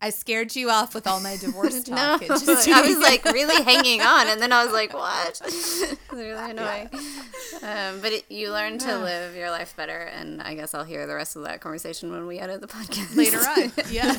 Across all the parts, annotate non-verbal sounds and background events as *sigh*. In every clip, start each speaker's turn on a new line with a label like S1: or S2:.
S1: I scared you off with all my divorce *laughs* talk.
S2: no,
S1: just- *laughs*
S2: I was like really hanging on, and then I was like, "What?" *laughs* it's really annoying. Um, but it, you learn to live your life better, and I guess I'll hear the rest of that conversation when we edit the podcast
S1: later on. Yeah.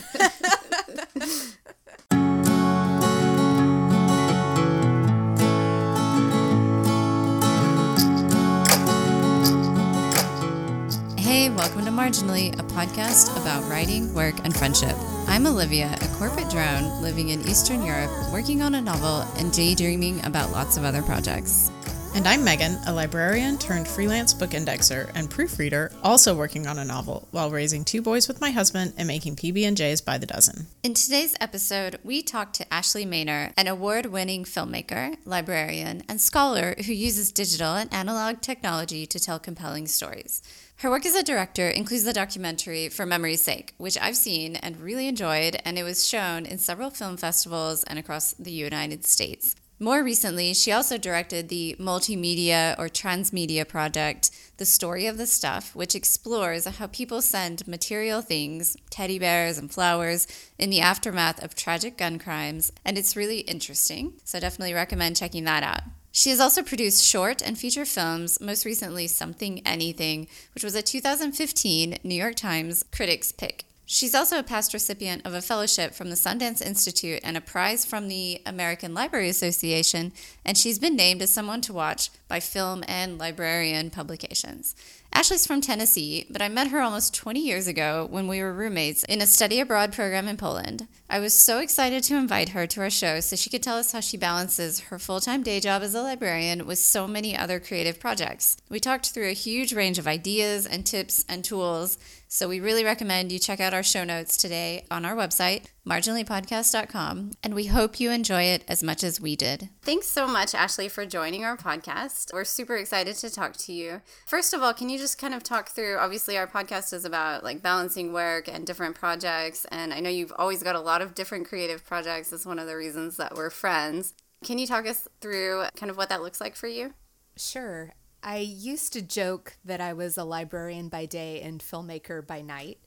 S1: Hey, welcome to Marginally, a podcast about writing, work, and friendship. I'm Olivia, a corporate drone living in Eastern Europe, working on a novel and daydreaming about lots of other projects.
S3: And I'm Megan, a librarian turned freelance book indexer and proofreader, also working on a novel while raising two boys with my husband and making PB&Js by the dozen.
S1: In today's episode, we talk to Ashley Maynor, an award-winning filmmaker, librarian, and scholar who uses digital and analog technology to tell compelling stories. Her work as a director includes the documentary For Memory's Sake, which I've seen and really enjoyed, and it was shown in several film festivals and across the United States. More recently, she also directed the multimedia or transmedia project, The Story of the Stuff, which explores how people send material things, teddy bears and flowers, in the aftermath of tragic gun crimes. And it's really interesting. So definitely recommend checking that out. She has also produced short and feature films, most recently Something Anything, which was a 2015 New York Times Critics Pick. She's also a past recipient of a fellowship from the Sundance Institute and a prize from the American Library Association, and she's been named as someone to watch by Film and Librarian publications. Ashley's from Tennessee, but I met her almost 20 years ago when we were roommates in a study abroad program in Poland. I was so excited to invite her to our show so she could tell us how she balances her full time day job as a librarian with so many other creative projects. We talked through a huge range of ideas and tips and tools, so we really recommend you check out our show notes today on our website, marginallypodcast.com, and we hope you enjoy it as much as we did.
S2: Thanks so much, Ashley, for joining our podcast. We're super excited to talk to you. First of all, can you just kind of talk through? Obviously, our podcast is about like balancing work and different projects, and I know you've always got a lot of different creative projects. That's one of the reasons that we're friends. Can you talk us through kind of what that looks like for you?
S1: Sure. I used to joke that I was a librarian by day and filmmaker by night.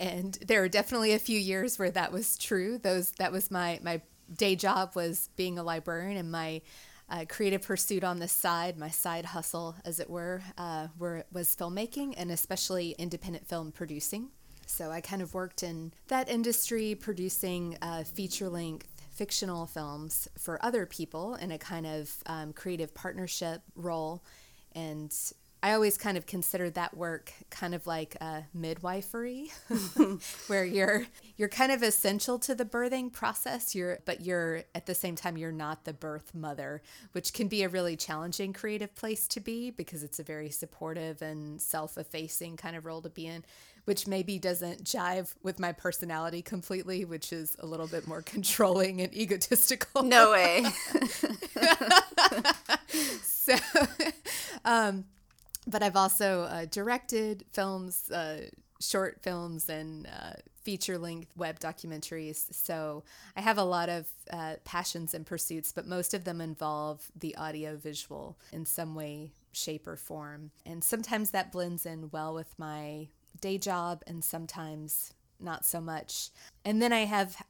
S1: And there are definitely a few years where that was true. Those that was my my day job was being a librarian and my uh, creative pursuit on the side, my side hustle, as it were, uh, were was filmmaking and especially independent film producing. So I kind of worked in that industry, producing uh, feature length fictional films for other people in a kind of um, creative partnership role. And I always kind of considered that work kind of like midwifery, *laughs* where you're you're kind of essential to the birthing process. You're but you're at the same time you're not the birth mother, which can be a really challenging creative place to be because it's a very supportive and self-effacing kind of role to be in which maybe doesn't jive with my personality completely, which is a little bit more *laughs* controlling and egotistical.
S2: No *laughs* way.
S1: so, um, but I've also uh, directed films, uh, short films, and uh, feature length web documentaries. So I have a lot of uh, passions and pursuits, but most of them involve the audio visual in some way, shape, or form. And sometimes that blends in well with my day job, and sometimes not so much. And then I have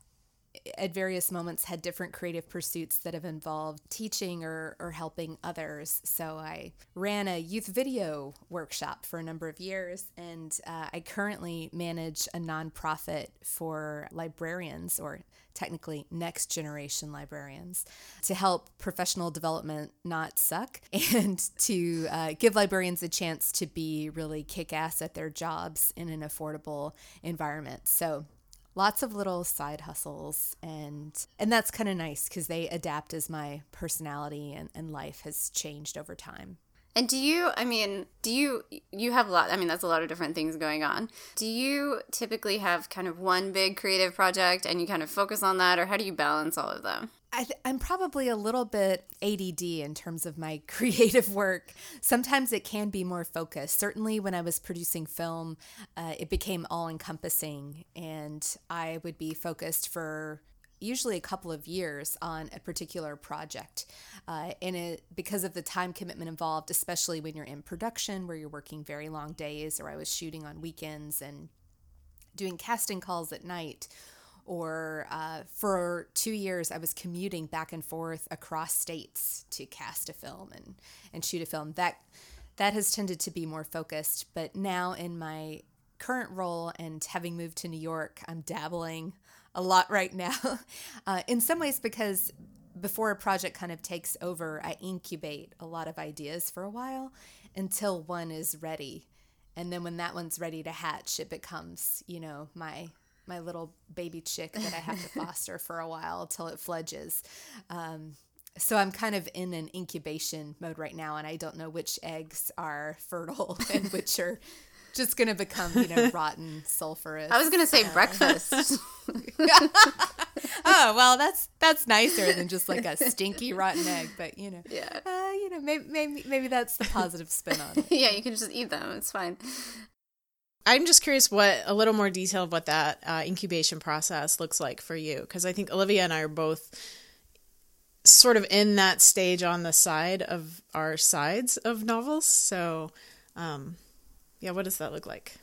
S1: at various moments had different creative pursuits that have involved teaching or, or helping others. So I ran a youth video workshop for a number of years, and uh, I currently manage a nonprofit for librarians, or technically next generation librarians, to help professional development not suck *laughs* and to uh, give librarians a chance to be really kick ass at their jobs in an affordable environment. So lots of little side hustles and and that's kind of nice because they adapt as my personality and, and life has changed over time
S2: And do you, I mean, do you, you have a lot, I mean, that's a lot of different things going on. Do you typically have kind of one big creative project and you kind of focus on that, or how do you balance all of them?
S1: I I'm probably a little bit ADD in terms of my *laughs* creative work. Sometimes it can be more focused. Certainly, when I was producing film, uh, it became all encompassing, and I would be focused for usually a couple of years on a particular project. Uh, and it, because of the time commitment involved, especially when you're in production where you're working very long days, or I was shooting on weekends and doing casting calls at night or uh, for two years I was commuting back and forth across states to cast a film and, and shoot a film. That that has tended to be more focused, but now in my current role and having moved to New York, I'm dabbling a lot right *laughs* now. Uh, in some ways, because before a project kind of takes over, I incubate a lot of ideas for a while until one is ready. And then when that one's ready to hatch, it becomes, you know, my my little baby chick that I have to *laughs* foster for a while till it fledges. Um, so I'm kind of in an incubation mode right now, and I don't know which eggs are *laughs* fertile and which are just going to become, you know, *laughs* rotten, sulfurous.
S2: I was going to say uh, breakfast.
S1: oh well, that's that's nicer than just like a stinky rotten egg, but you know,
S2: yeah,
S1: uh, you know, maybe, maybe maybe that's the positive spin on it.
S2: yeah, you can just eat them; it's fine.
S3: I'm just curious what a little more detail of what that uh, incubation process looks like for you, because I think Olivia and I are both sort of in that stage on the side of our sides of novels. So, um, yeah, what does that look like?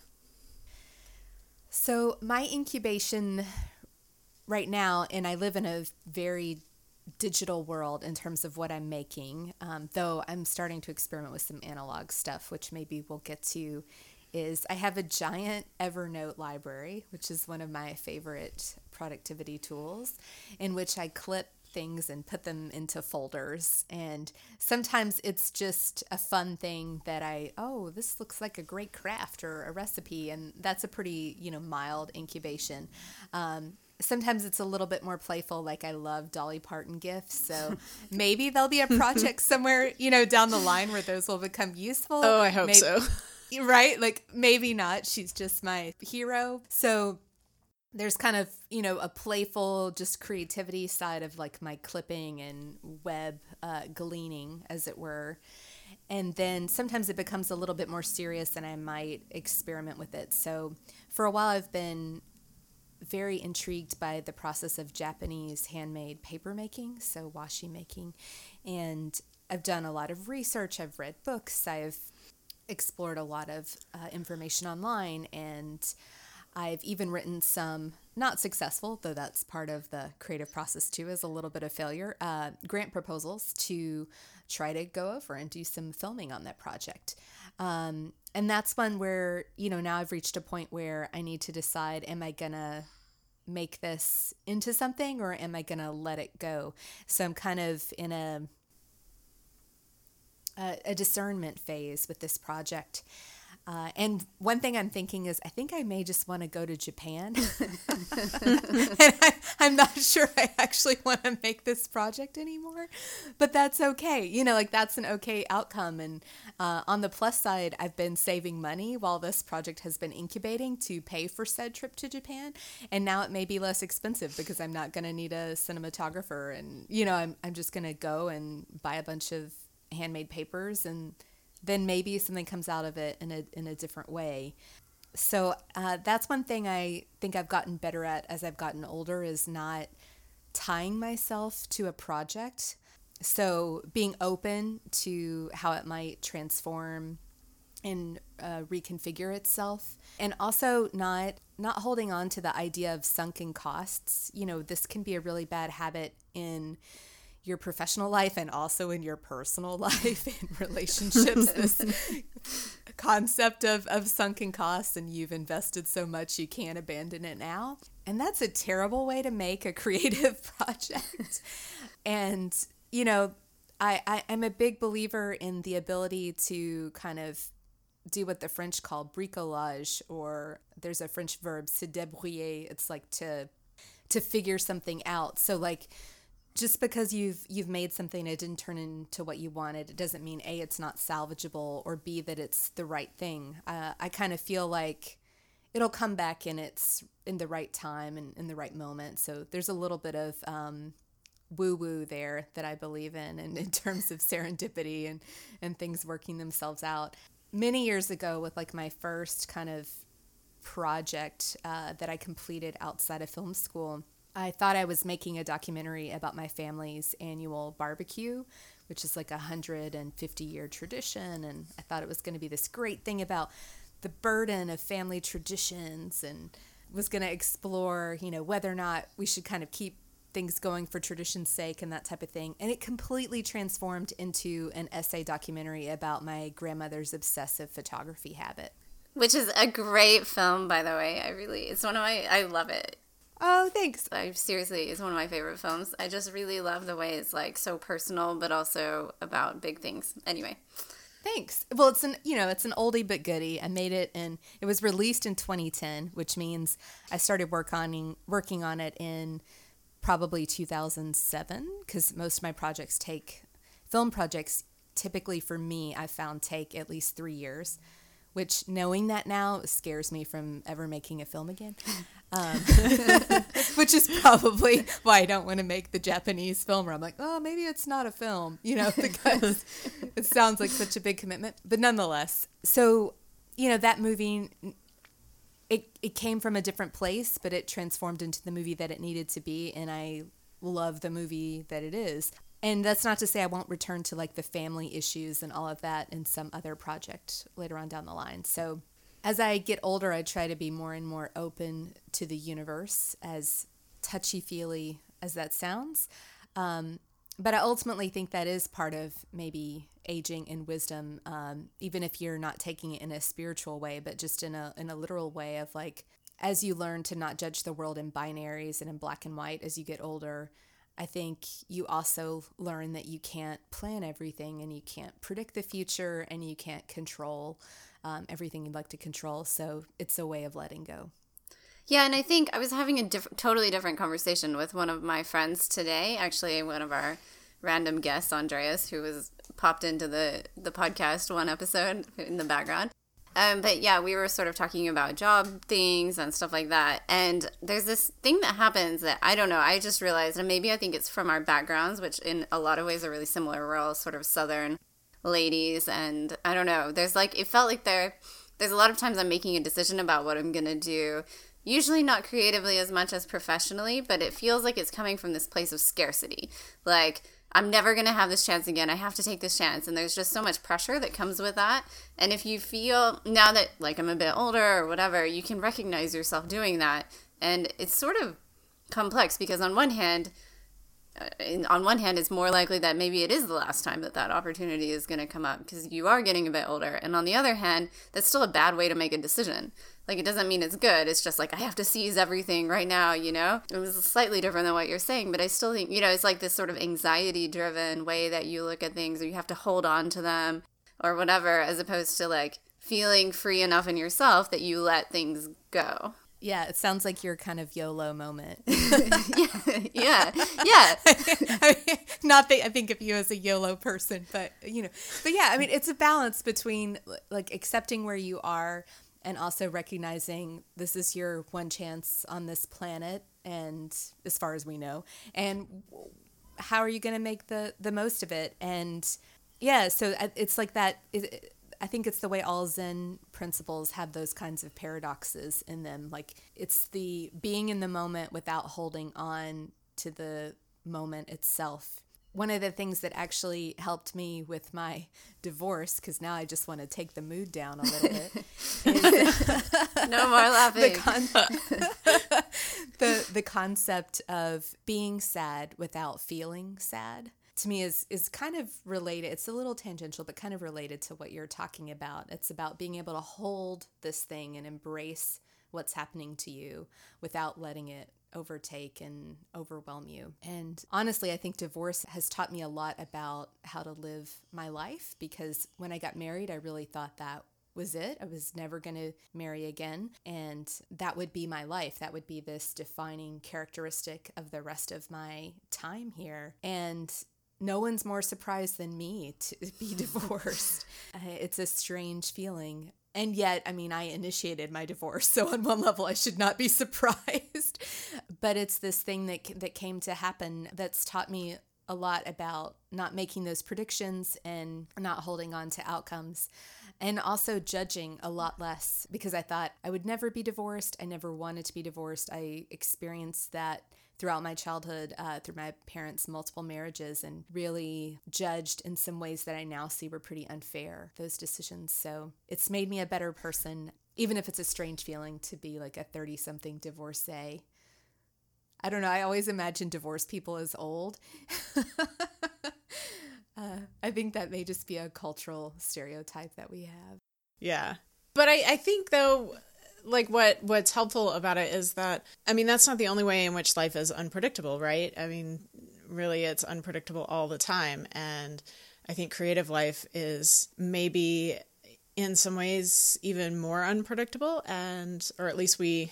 S1: So, my incubation right now, and I live in a very digital world in terms of what I'm making, um, though I'm starting to experiment with some analog stuff, which maybe we'll get to. Is I have a giant Evernote library, which is one of my favorite productivity tools, in which I clip things and put them into folders. And sometimes it's just a fun thing that I, oh, this looks like a great craft or a recipe. And that's a pretty, you know, mild incubation. Um, sometimes it's a little bit more playful like i love dolly parton gifts so *laughs* maybe there'll be a project somewhere you know down the line where those will become useful
S3: oh i hope
S1: maybe,
S3: so *laughs*
S1: right? Like maybe not. She's just my hero. So there's kind of you know a playful just creativity side of like my clipping and web uh, gleaning as it were. And then sometimes it becomes a little bit more serious and i might experiment with it. So for a while i've been very intrigued by the process of japanese handmade paper making so washi making. And i've done a lot of research. I've read books. I've explored a lot of uh, information online and I've even written some not successful, though that's part of the creative process too, is a little bit of failure, uh, grant proposals to try to go over and do some filming on that project. Um, and that's one where, you know, now I've reached a point where I need to decide am I going to make this into something or am I going to let it go? So I'm kind of in a, a, a discernment phase with this project. Uh, and one thing I'm thinking is, I think I may just want to go to Japan. and I, am not sure I actually want to make this project anymore, but that's okay. You know, like that's an okay outcome. And uh, on the plus side, I've been saving money while this project has been incubating to pay for said trip to Japan. And now it may be less expensive because I'm not going to need a cinematographer. And, you know, I'm, I'm just going to go and buy a bunch of handmade papers and then maybe something comes out of it in a in a different way. So uh, that's one thing I think I've gotten better at as I've gotten older is not tying myself to a project. So being open to how it might transform and uh, reconfigure itself and also not not holding on to the idea of sunken costs you know this can be a really bad habit in your professional life and also in your personal *laughs* life and relationships this *laughs* concept of, of sunken costs and you've invested so much you can't abandon it now. And that's a terrible way to make a *laughs* creative project. And you know I, I i'm a big believer in the ability to kind of do what the french call bricolage or there's a french verb se débrouiller. It's like to to figure something out. So like just because you've you've made something it didn't turn into what you wanted it doesn't mean a it's not salvageable or b that it's the right thing. Uh, i kind of feel like it'll come back in its in the right time and in the right moment. So there's a little bit of um, woo woo there that i believe in and in terms of serendipity and and things working themselves out. Many years ago with like my first kind of project uh, that i completed outside of film school I thought I was making a documentary about my family's annual barbecue, which is like a 150 year tradition. And I thought it was going to be this great thing about the burden of family traditions and was going to explore, you know, whether or not we should kind of keep things going for tradition's sake and that type of thing. And it completely transformed into an essay documentary about my grandmother's obsessive photography habit.
S2: Which is a great film, by the way. I really, it's one of my, I love it.
S1: Oh, thanks.
S2: I seriously, it's one of my favorite films. I just really love the way it's like so personal, but also about big things. Anyway.
S1: Thanks. Well, it's an you know it's an oldie but goodie. I made it and it was released in 2010, which means I started work on working on it in probably 2007 because most of my projects take film projects typically for me I found take at least three years which knowing that now scares me from ever making a film again *laughs* um, *laughs* which is probably why i don't want to make the japanese film where i'm like oh maybe it's not a film you know *laughs* because it sounds like such a big commitment but nonetheless so you know that movie it, it came from a different place but it transformed into the movie that it needed to be and i love the movie that it is and that's not to say I won't return to like the family issues and all of that in some other project later on down the line. So as I get older, I try to be more and more open to the universe, as touchy feely as that sounds. Um, but I ultimately think that is part of maybe aging and wisdom, um, even if you're not taking it in a spiritual way, but just in a in a literal way of like as you learn to not judge the world in binaries and in black and white as you get older I think you also learn that you can't plan everything and you can't predict the future and you can't control um, everything you'd like to control. So it's a way of letting go.
S2: Yeah, and I think I was having a diff- totally different conversation with one of my friends today. Actually, one of our random guests, Andreas, who was popped into the the podcast one episode in the background. Um, but yeah, we were sort of talking about job things and stuff like that. And there's this thing that happens that I don't know. I just realized, and maybe I think it's from our backgrounds, which in a lot of ways are really similar. We're all sort of Southern ladies, and I don't know. There's like it felt like there. There's a lot of times I'm making a decision about what I'm gonna do. Usually not creatively as much as professionally, but it feels like it's coming from this place of scarcity. Like I'm never going to have this chance again. I have to take this chance. And there's just so much pressure that comes with that. And if you feel now that like I'm a bit older or whatever, you can recognize yourself doing that. And it's sort of complex because on one hand, on one hand, it's more likely that maybe it is the last time that that opportunity is going to come up because you are getting a bit older. And on the other hand, that's still a bad way to make a decision. Like, it doesn't mean it's good. It's just like, I have to seize everything right now, you know? It was slightly different than what you're saying, but I still think, you know, it's like this sort of anxiety driven way that you look at things or you have to hold on to them or whatever, as opposed to like feeling free enough in yourself that you let things go.
S1: Yeah, it sounds like your kind of YOLO moment. *laughs*
S2: yeah, yeah, yeah. *laughs*
S1: I mean, not that I think of you as a YOLO person, but you know, but yeah, I mean, it's a balance between like accepting where you are and also recognizing this is your one chance on this planet, and as far as we know, and how are you going to make the the most of it? And yeah, so uh, it's like that. It, I think it's the way all Zen principles have those kinds of paradoxes in them. Like it's the being in the moment without holding on to the moment itself. One of the things that actually helped me with my divorce, because now I just want to take the mood down a little bit.
S2: no more laughing. *laughs*
S1: The, con- *laughs* the, the concept of being sad without feeling sad to me is is kind of related it's a little tangential but kind of related to what you're talking about it's about being able to hold this thing and embrace what's happening to you without letting it overtake and overwhelm you. And honestly, I think divorce has taught me a lot about how to live my life because when I got married, I really thought that was it. I was never going to marry again. And that would be my life. That would be this defining characteristic of the rest of my time here. And no one's more surprised than me to *laughs* be divorced. *laughs* uh, it's a strange feeling. And yet, I mean, I initiated my divorce, so on one level, I should not be *laughs* surprised. but it's this thing that that came to happen that's taught me a lot about not making those predictions and not holding on to outcomes and also judging a lot less because I thought I would never be divorced. I never wanted to be divorced. I experienced that throughout my childhood uh, through my parents' multiple marriages and really judged in some ways that I now see were pretty unfair, those decisions. So it's made me a better person. even if it's a strange feeling to be like a 30 something divorcee. I don't know. I always imagine divorced people as old. *laughs* uh, I think that may just be a cultural stereotype that we have.
S3: Yeah. But I, I think though like what what's helpful about it is that I mean that's not the only way in which life is unpredictable, right? I mean really it's unpredictable all the time and I think creative life is maybe in some ways even more unpredictable and or at least we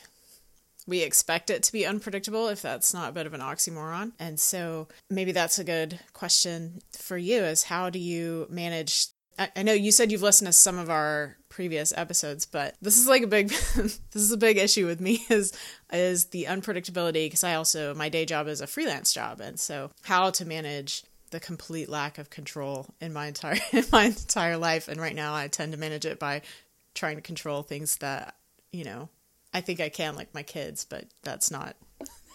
S3: we expect it to be unpredictable if that's not a bit of an oxymoron. And so maybe that's a good question for you is how do you manage I know you said you've listened to some of our previous episodes, but this is like a big *laughs* this is a big issue with me is is the unpredictability because I also my day job is a freelance job and so how to manage the complete lack of control in my entire *laughs* in my entire life and right now I tend to manage it by trying to control things that, you know, I think I can like my kids, but that's not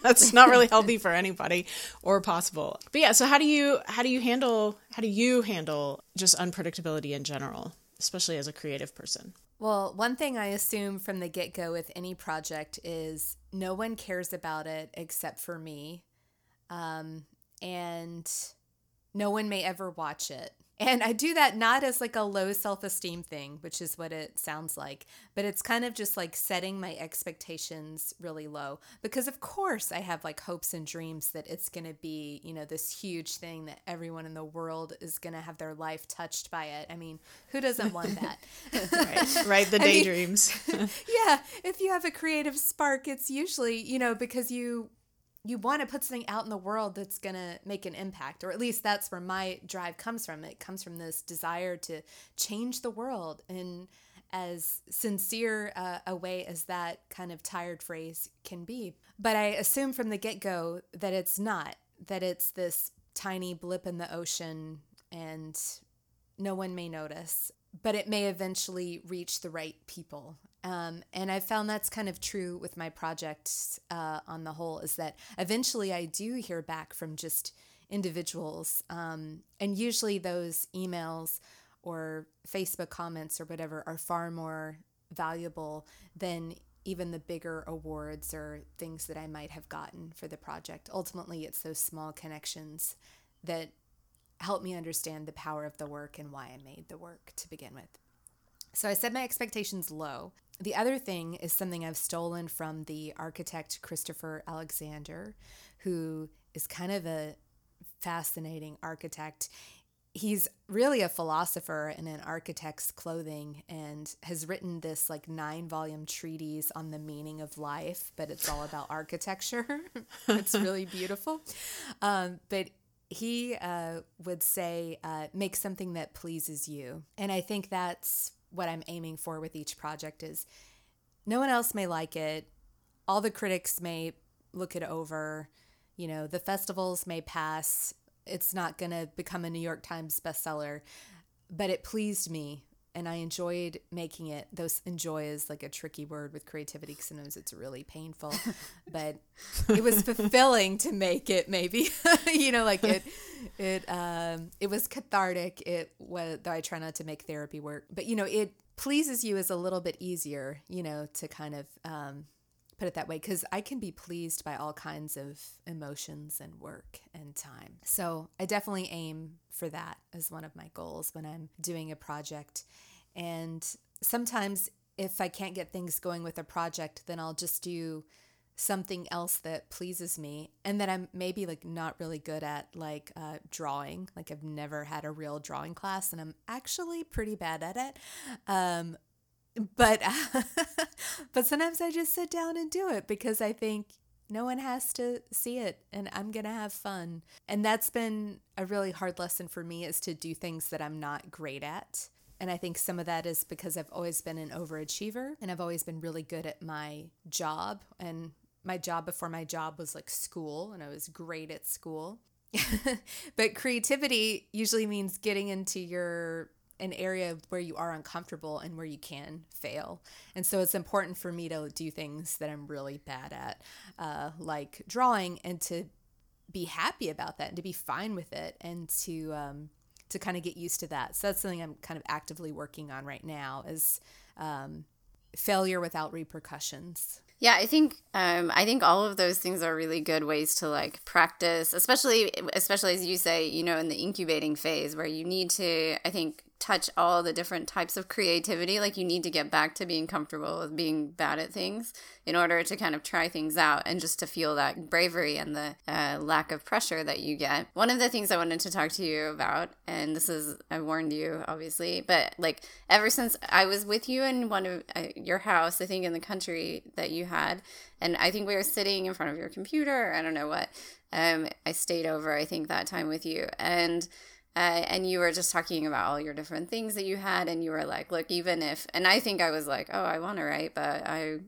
S3: that's not really healthy *laughs* for anybody or possible. But yeah, so how do you how do you handle how do you handle just unpredictability in general, especially as a creative person?
S1: Well, one thing I assume from the get go with any project is no one cares about it except for me. Um, and no one may ever watch it. And I do that not as like a low self esteem thing, which is what it sounds like, but it's kind of just like setting my expectations really low. Because, of course, I have like hopes and dreams that it's going to be, you know, this huge thing that everyone in the world is going to have their life touched by it. I mean, who doesn't want *laughs* that?
S3: right, right, the daydreams. *laughs*
S1: I mean, *laughs* yeah, if you have a creative spark, it's usually, you know, because you you want to put something out in the world that's going to make an impact or at least that's where my drive comes from. It comes from this desire to change the world in as sincere uh, a way as that kind of tired phrase can be. But i assume from the get-go that it's not that it's this tiny blip in the ocean and no one may notice but it may eventually reach the right people um, and I found that's kind of true with my projects uh, on the whole, is that eventually I do hear back from just individuals. Um, and usually those emails or Facebook comments or whatever are far more valuable than even the bigger awards or things that I might have gotten for the project. Ultimately, it's those small connections that help me understand the power of the work and why I made the work to begin with. So I set my expectations low the other thing is something I've stolen from the architect Christopher Alexander, who is kind of a fascinating architect. He's really a philosopher in an architect's clothing and has written this like nine volume treatise on the meaning of life, but it's all about architecture. *laughs* it's really beautiful. Um, but he uh, would say, uh, make something that pleases you. And I think that's what I'm aiming for with each project is no one else may like it. All the critics may look it over. You know, the festivals may pass. It's not going to become a New York Times bestseller, but it pleased me and I enjoyed making it. Those enjoy is like a tricky word with creativity because sometimes it's really painful, *laughs* but it was fulfilling to make it. Maybe *laughs* you know, like it, it, um, it was cathartic. It was though I try not to make therapy work, but you know, it pleases you is a little bit easier. You know, to kind of um, put it that way because I can be pleased by all kinds of emotions and work and time. So I definitely aim for that as one of my goals when I'm doing a project. And sometimes if I can't get things going with a project, then I'll just do something else that pleases me and that I'm maybe like not really good at like uh, drawing like I've never had a real drawing class and I'm actually pretty bad at it um, but *laughs* but sometimes I just sit down and do it because I think no one has to see it and I'm going to have fun. And that's been a really hard lesson for me is to do things that I'm not great at. And I think some of that is because I've always been an overachiever and I've always been really good at my job. And my job before my job was like school, and I was great at school. *laughs* but creativity usually means getting into your an area where you are uncomfortable and where you can fail. And so it's important for me to do things that I'm really bad at, uh, like drawing, and to be happy about that and to be fine with it and to um, to kind of get used to that. So that's something I'm kind of actively working on right now is um, failure without repercussions.
S2: Yeah, I think um, I think all of those things are really good ways to like practice, especially especially as you say, you know, in the incubating phase where you need to. I think touch all the different types of creativity. Like you need to get back to being comfortable with being bad at things in order to kind of try things out and just to feel that bravery and the uh, lack of pressure that you get. One of the things I wanted to talk to you about, and this is, I warned you obviously, but like ever since I was with you in one of uh, your house, I think in the country that you had, and I think we were sitting in front of your computer, I don't know what. Um, I stayed over, I think, that time with you. And uh, and you were just talking about all your different things that you had and you were like look even if and i think i was like oh i want to write but i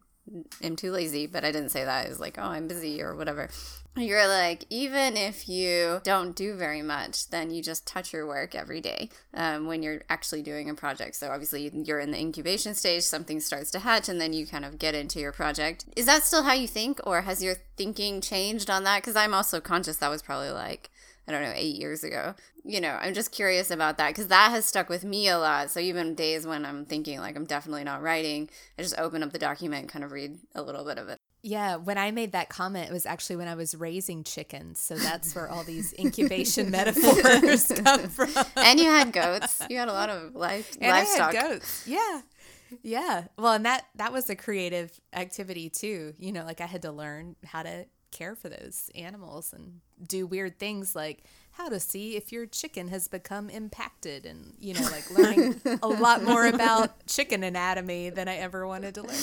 S2: am too lazy but i didn't say that. I was like oh i'm busy or whatever. You're like even if you don't do very much then you just touch your work every day um, when you're actually doing a project. So obviously you're in the incubation stage something starts to hatch and then you kind of get into your project. Is that still how you think or has your thinking changed on that? Because i'm also conscious that was probably like I don't know, eight years ago. You know, I'm just curious about that because that has stuck with me a lot. So even days when I'm thinking like I'm definitely not writing, I just open up the document and kind of read a little bit of it.
S1: Yeah, when I made that comment, it was actually when I was raising chickens. So that's where all these incubation *laughs* metaphors *laughs* come from.
S2: And you had goats. You had a lot of life
S1: and
S2: livestock.
S1: I had goats. Yeah. Yeah. Well, and that that was a creative activity too. You know, like I had to learn how to care for those animals and do weird things like how to see if your chicken has become impacted and you know like learning a *laughs* lot more about chicken anatomy than i ever wanted to learn.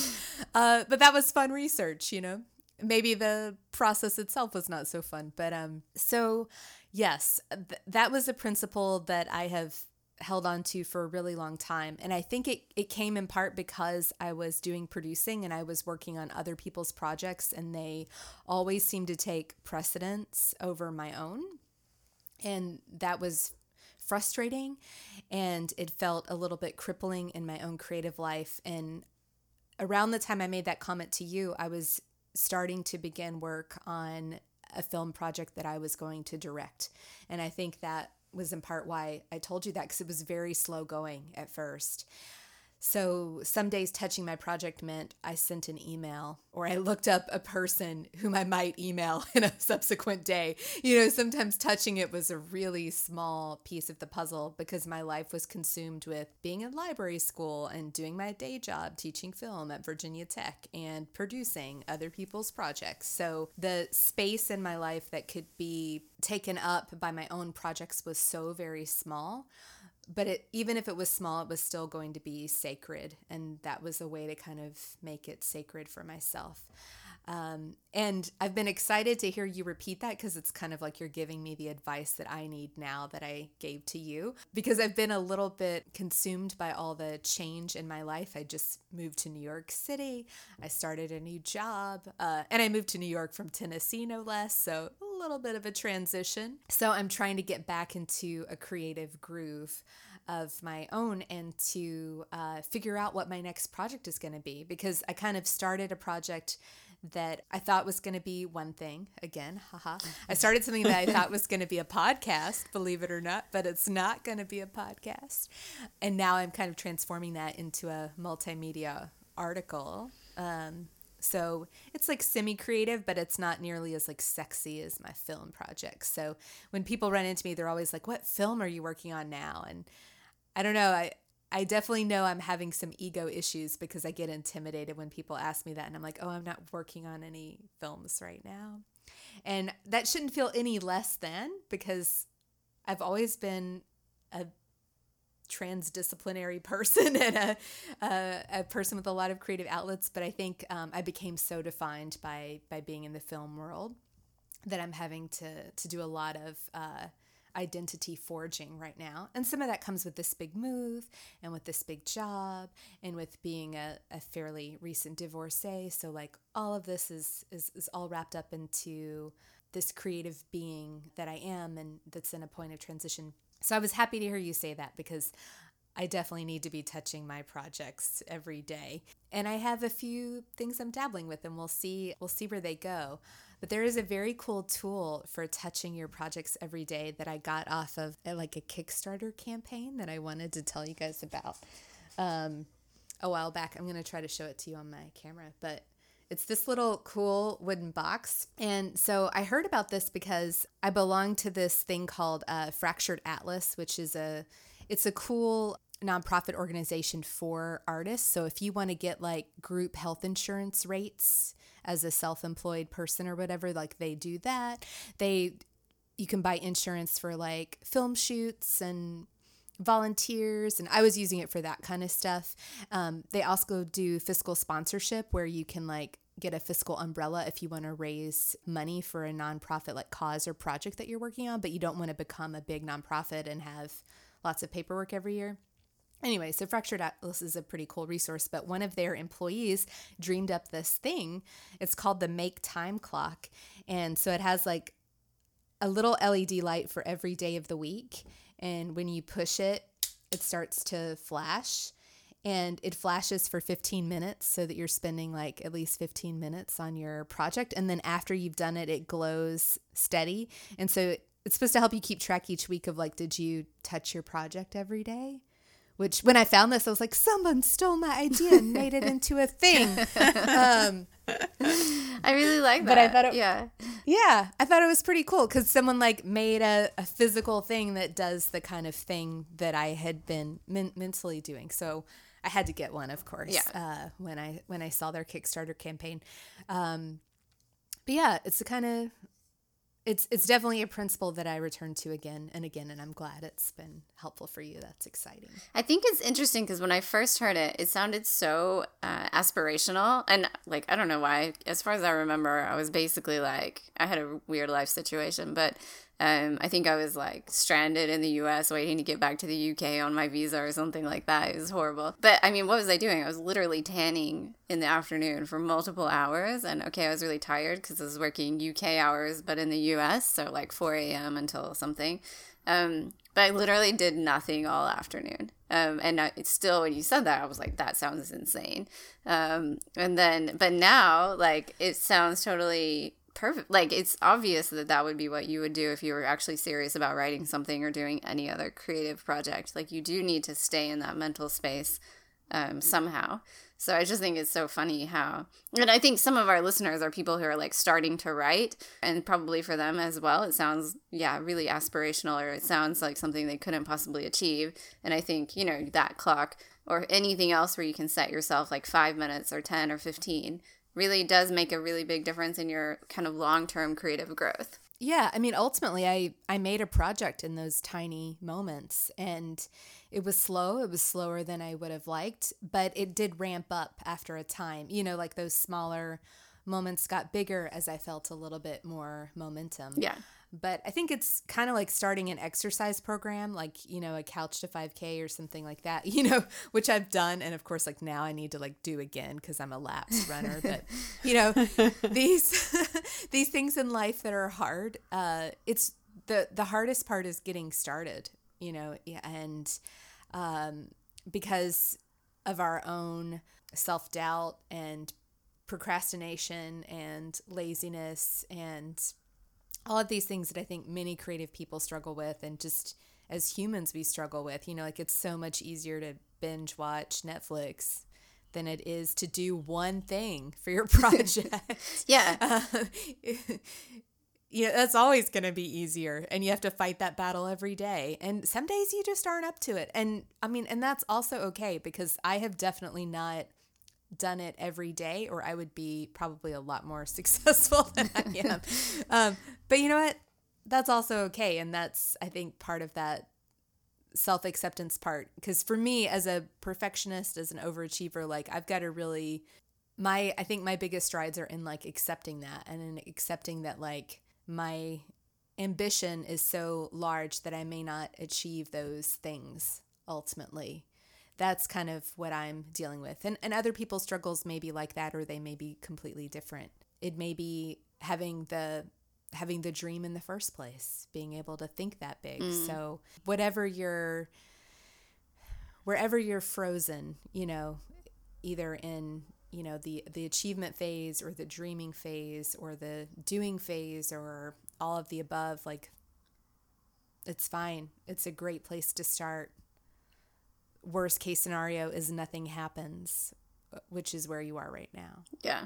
S1: Uh, but that was fun research you know? Maybe the process itself was not so fun but um so yes th- that was a principle that i have held on to for a really long time. And I think it, it came in part because I was doing producing and I was working on other people's projects, and they always seemed to take precedence over my own. And that was frustrating and it felt a little bit crippling in my own creative life. And around the time I made that comment to you, I was starting to begin work on a film project that I was going to direct. And I think that was in part why I told you that because it was very slow going at first. So some days touching my project meant I sent an email or I looked up a person whom I might email *laughs* in a subsequent day. You know, sometimes touching it was a really small piece of the puzzle because my life was consumed with being in library school and doing my day job teaching film at Virginia Tech and producing other people's projects. So the space in my life that could be taken up by my own projects was so very small but it, even if it was small, it was still going to be sacred. And that was a way to kind of make it sacred for myself. Um, and I've been excited to hear you repeat that because it's kind of like you're giving me the advice that I need now that I gave to you. Because I've been a little bit consumed by all the change in my life. I just moved to New York City, I started a new job, uh, and I moved to New York from Tennessee, no less. So little bit of a transition. So I'm trying to get back into a creative groove of my own and to uh, figure out what my next project is going to be because I kind of started a project that I thought was going to be one thing. Again, haha. I *laughs* started something that I thought was going to be a podcast, believe it or not, but it's not going to be a podcast. And now I'm kind of transforming that into a multimedia article. Um, so it's like semi-creative, but it's not nearly as like sexy as my film projects. So when people run into me, they're always like, "What film are you working on now?" And I don't know. I I definitely know I'm having some ego issues because I get intimidated when people ask me that. And I'm like, oh, I'm not working on any films right now. And that shouldn't feel any less than because I've always been a transdisciplinary person *laughs* and a, a, a, person with a lot of creative outlets. But I think um, I became so defined by, by being in the film world that I'm having to, to do a lot of. Uh, identity forging right now. And some of that comes with this big move and with this big job and with being a, a fairly recent divorcee. So like all of this is, is is all wrapped up into this creative being that I am and that's in a point of transition. So I was happy to hear you say that because I definitely need to be touching my projects every day. And I have a few things I'm dabbling with and we'll see we'll see where they go. But there is a very cool tool for touching your projects every day that I got off of uh, like a Kickstarter campaign that I wanted to tell you guys about. Um, a while back. I'm going to try to show it to you on my camera, but it's this little cool wooden box. And so I heard about this because I belong to this thing called uh, Fractured Atlas, which is a it's a cool nonprofit organization for artists. So if you want to get like group health insurance rates as a self-employed person or whatever, like they do that. They you can buy insurance for like film shoots and volunteers and i was using it for that kind of stuff um, they also do fiscal sponsorship where you can like get a fiscal umbrella if you want to raise money for a nonprofit like cause or project that you're working on but you don't want to become a big nonprofit and have lots of paperwork every year Anyway, so Fractured Atlas is a pretty cool resource, but one of their employees dreamed up this thing. It's called the Make Time Clock. And so it has like a little LED light for every day of the week. And when you push it, it starts to flash and it flashes for 15 minutes so that you're spending like at least 15 minutes on your project. And then after you've done it, it glows steady. And so it's supposed to help you keep track each week of like, did you touch your project every day? Which when I found this, I was like, someone stole my idea and made it into a thing. Um,
S2: I really like that.
S1: But I thought it,
S2: yeah,
S1: yeah, I thought it was pretty cool because someone like made a, a physical thing that does the kind of thing that I had been men- mentally doing. So I had to get one, of course.
S2: Yeah.
S1: Uh, when I when I saw their Kickstarter campaign, um, but yeah, it's the kind of it's it's definitely a principle that I return to again and again, and I'm glad it's been helpful for you. That's exciting.
S2: I think it's interesting because when I first heard it, it sounded so uh, aspirational, and like I don't know why. As far as I remember, I was basically like I had a weird life situation, but um, I think I was like stranded in the US waiting to get back to the UK on my visa or something like that. It was horrible. But I mean, what was I doing? I was literally tanning in the afternoon for multiple hours. And okay, I was really tired because I was working UK hours, but in the US, so like 4 a.m. until something. Um, but I literally did nothing all afternoon. Um, and I, still, when you said that, I was like, that sounds insane. Um, and then, but now, like, it sounds totally perfect. Like it's obvious that that would be what you would do if you were actually serious about writing something or doing any other creative project. Like you do need to stay in that mental space um, somehow. So I just think it's so funny how, and I think some of our listeners are people who are like starting to write, and probably for them as well, it sounds, yeah, really aspirational, or it sounds like something they couldn't possibly achieve. And I think, you know, that clock or anything else where you can set yourself like five minutes or 10 or 15 really does make a really big difference in your kind of long-term creative growth.
S1: Yeah, I mean ultimately I I made a project in those tiny moments and it was slow, it was slower than I would have liked, but it did ramp up after a time. You know, like those smaller moments got bigger as I felt a little bit more momentum.
S2: Yeah
S1: but I think it's kind of like starting an exercise program, like, you know, a couch to 5K or something like that, *laughs* you know, which I've done. And of course, like now I need to like do again because I'm a lapsed runner. But, you know, *laughs* these, *laughs* these things in life that are hard, uh, it's the, the hardest part is getting started, you know, and um, because of our own self doubt and procrastination and laziness and all of these things that I think many creative people struggle with and just as humans we struggle with. You know, like it's so much easier to binge watch Netflix than it is to do one thing for your *laughs* project.
S2: yeah. *laughs*
S1: Uh, you know, that's always going to be easier and you have to fight that battle every day. And some days you just aren't up to it. And I mean, and that's also okay because I have definitely not done it every day, or I would be probably a lot more *laughs* successful than I *laughs* am. um, but you know what? That's also okay. And that's, I think, part of that self acceptance part. Because for me, as a perfectionist, as an overachiever, like I've got to really, my, I think my biggest strides are in like accepting that and in accepting that, like, my ambition is so large that I may not achieve those things ultimately that's kind of what I'm dealing with. And, and other people's struggles may be like that or they may be completely different. It may be having the having the dream in the first place, being able to think that big. Mm. So whatever you're wherever you're frozen, you know, either in you know the the achievement phase or the dreaming phase or the doing phase or all of the above like it's fine it's a great place to start worst case scenario is nothing happens, which is where you are right now.
S2: Yeah.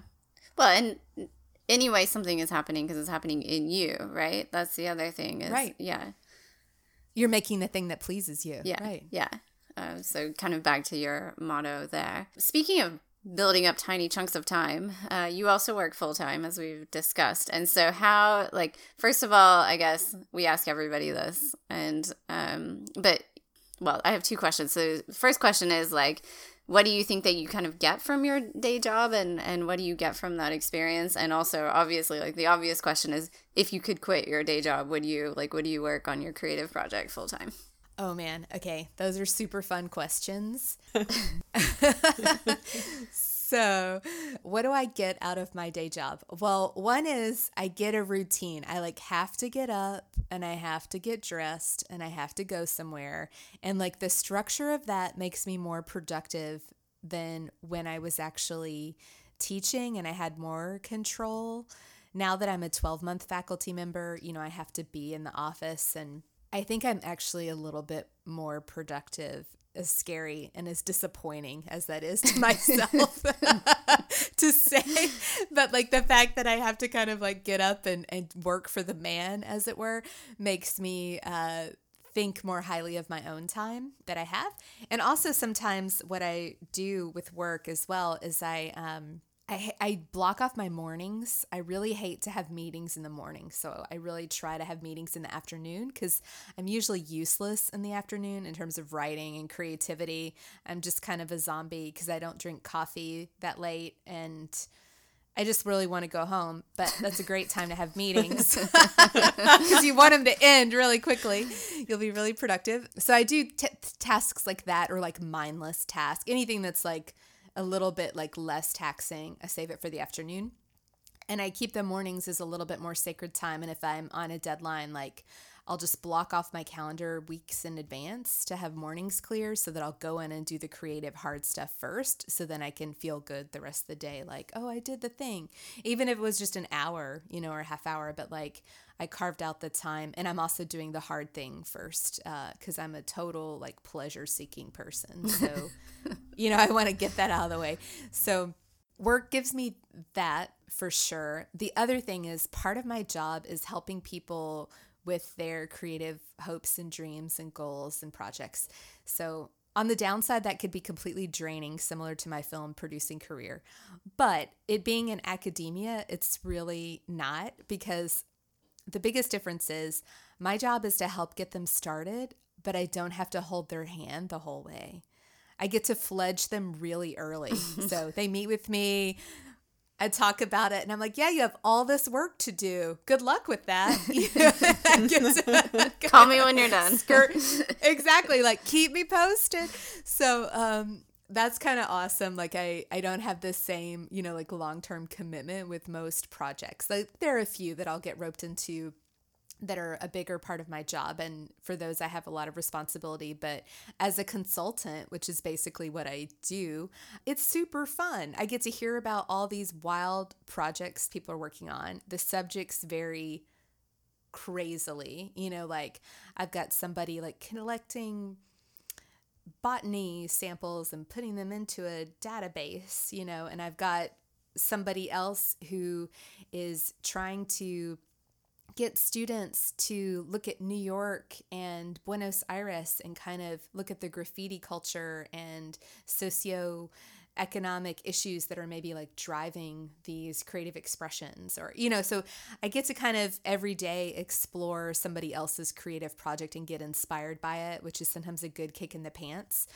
S2: Well, and anyway, something is happening because it's happening in you, right? That's the other thing. Is,
S1: Right.
S2: Yeah.
S1: You're making the thing that pleases you.
S2: Yeah.
S1: Right.
S2: Yeah. Uh, so kind of back to your motto there. Speaking of building up tiny chunks of time, uh, you also work full time as we've discussed. And so how like first of all, I guess we ask everybody this and um but well, I have two questions. So the first question is like what do you think that you kind of get from your day job and and what do you get from that experience and also obviously like the obvious question is if you could quit your day job would you like would you work on your creative project full time
S1: Oh man. Okay. Those are super fun questions. *laughs* *laughs* *laughs* so, what do I get out of my day job? Well, one is I get a routine. I like have to get up and I have to get dressed and I have to go somewhere. And like the structure of that makes me more productive than when I was actually teaching and I had more control. Now that I'm a 12 month faculty member, you know, I have to be in the office and I think I'm actually a little bit more productive, as scary and as disappointing as that is to *laughs* myself *laughs* to say. But like the fact that I have to kind of like get up and, and work for the man, as it were, makes me uh, think more highly of my own time that I have. And also sometimes what I do with work as well is I, um, I, I block off my mornings. I really hate to have meetings in the morning. So I really try to have meetings in the afternoon because I'm usually useless in the afternoon in terms of writing and creativity. I'm just kind of a zombie because I don't drink coffee that late and I just really want to go home. But that's a great time to have meetings *laughs* because you want them to end really quickly. You'll be really productive. So I do t- tasks like that or like mindless tasks, anything that's like, a little bit like less taxing. I save it for the afternoon. And I keep the mornings as a little bit more sacred time. And if I'm on a deadline, like I'll just block off my calendar weeks in advance to have mornings clear so that I'll go in and do the creative hard stuff first. So then I can feel good the rest of the day. Like, oh, I did the thing. Even if it was just an hour, you know, or a half hour, but like I carved out the time. And I'm also doing the hard thing first because uh, I'm a total like pleasure seeking person. So, *laughs* you know, I want to get that out of the way. So, work gives me that for sure. The other thing is part of my job is helping people with their creative hopes and dreams and goals and projects. So, on the downside, that could be completely draining, similar to my film producing career. But it being in academia, it's really not because the biggest difference is my job is to help get them started, but I don't have to hold their hand the whole way. I get to fledge them really early. *laughs* so they meet with me. I talk about it and I'm like, yeah, you have all this work to do. Good luck with that. *laughs* *laughs*
S2: Call me when you're done.
S1: Skirt. exactly. Like keep me posted. So um that's kind of awesome. Like I, I don't have the same, you know, like long-term commitment with most projects. Like there are a few that I'll get roped into that are a bigger part of my job and for those I have a lot of responsibility but as a consultant which is basically what I do it's super fun I get to hear about all these wild projects people are working on the subjects vary crazily you know like I've got somebody like collecting botany samples and putting them into a database you know and I've got somebody else who is trying to get students to look at New York and Buenos Aires and kind of look at the graffiti culture and socio economic issues that are maybe like driving these creative expressions or you know so i get to kind of every day explore somebody else's creative project and get inspired by it which is sometimes a good kick in the pants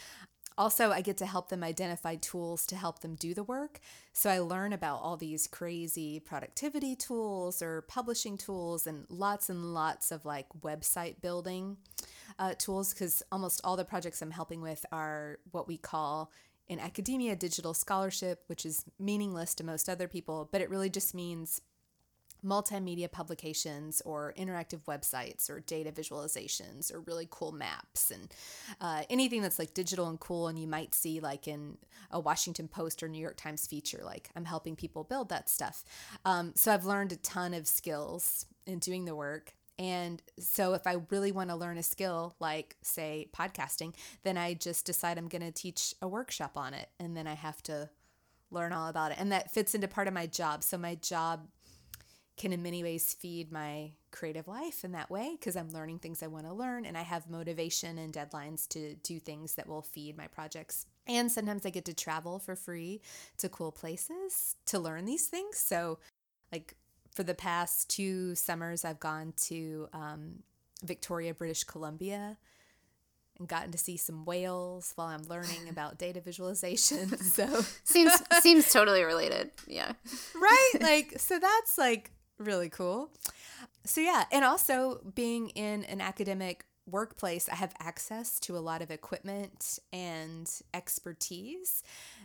S1: also, I get to help them identify tools to help them do the work. So I learn about all these crazy productivity tools or publishing tools and lots and lots of like website building uh, tools because almost all the projects I'm helping with are what we call in academia digital scholarship, which is meaningless to most other people, but it really just means multimedia publications or interactive websites or data visualizations or really cool maps and uh, anything that's like digital and cool and you might see like in a washington post or new york times feature like i'm helping people build that stuff. Um, so i've learned a ton of skills in doing the work And so if I really want to learn a skill like say podcasting, then I just decide I'm going to teach a workshop on it and then I have to learn all about it. And that fits into part of my job. So my job can in many ways feed my creative life in that way because I'm learning things I want to learn and I have motivation and deadlines to do things that will feed my projects. And sometimes I get to travel for free to cool places to learn these things. So, like for the past two summers, I've gone to um, Victoria, British Columbia and gotten to see some whales while I'm learning *laughs* about data visualization. *laughs* So
S2: seems *laughs* seems totally related. Yeah.
S1: right? Like so that's like really cool. So yeah, and also being in an academic workplace, I have access to a lot of equipment and expertise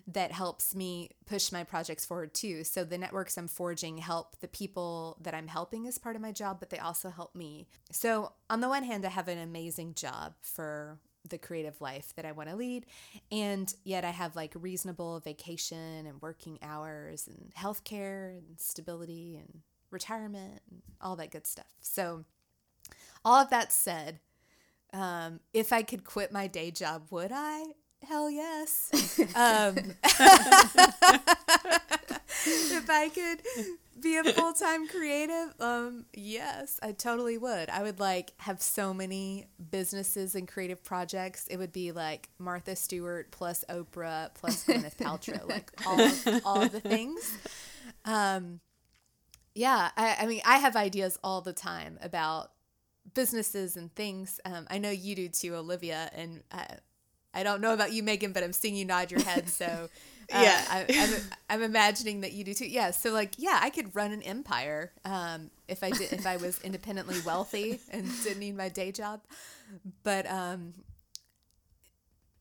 S1: that helps me push my projects forward too. So the networks I'm forging help the people that I'm helping as part of my job, but they also help me. So on the one hand, I have an amazing job for the creative life that I want to lead. And yet I have like reasonable vacation and working hours and healthcare and stability and retirement and all that good stuff. So, all of that said, um, if I could quit my day job, would I? Hell yes. um, *laughs* if I could be a full time creative, um, yes, I totally would. I would like have so many businesses and creative projects. It would be like Martha Stewart plus Oprah plus Gwyneth Paltrow, *laughs* like all of, all of the things. Um, yeah, I, I mean, I have ideas all the time about businesses and things. Um, I know you do too, Olivia, and I, I don't know about you, Megan, but I'm seeing you nod your head. So *laughs* uh,
S3: Yeah.
S1: I, I'm, I'm imagining that you do too. Yeah, so like, yeah, I could run an empire um, if I did, if I was independently *laughs* wealthy and didn't need my day job. But um,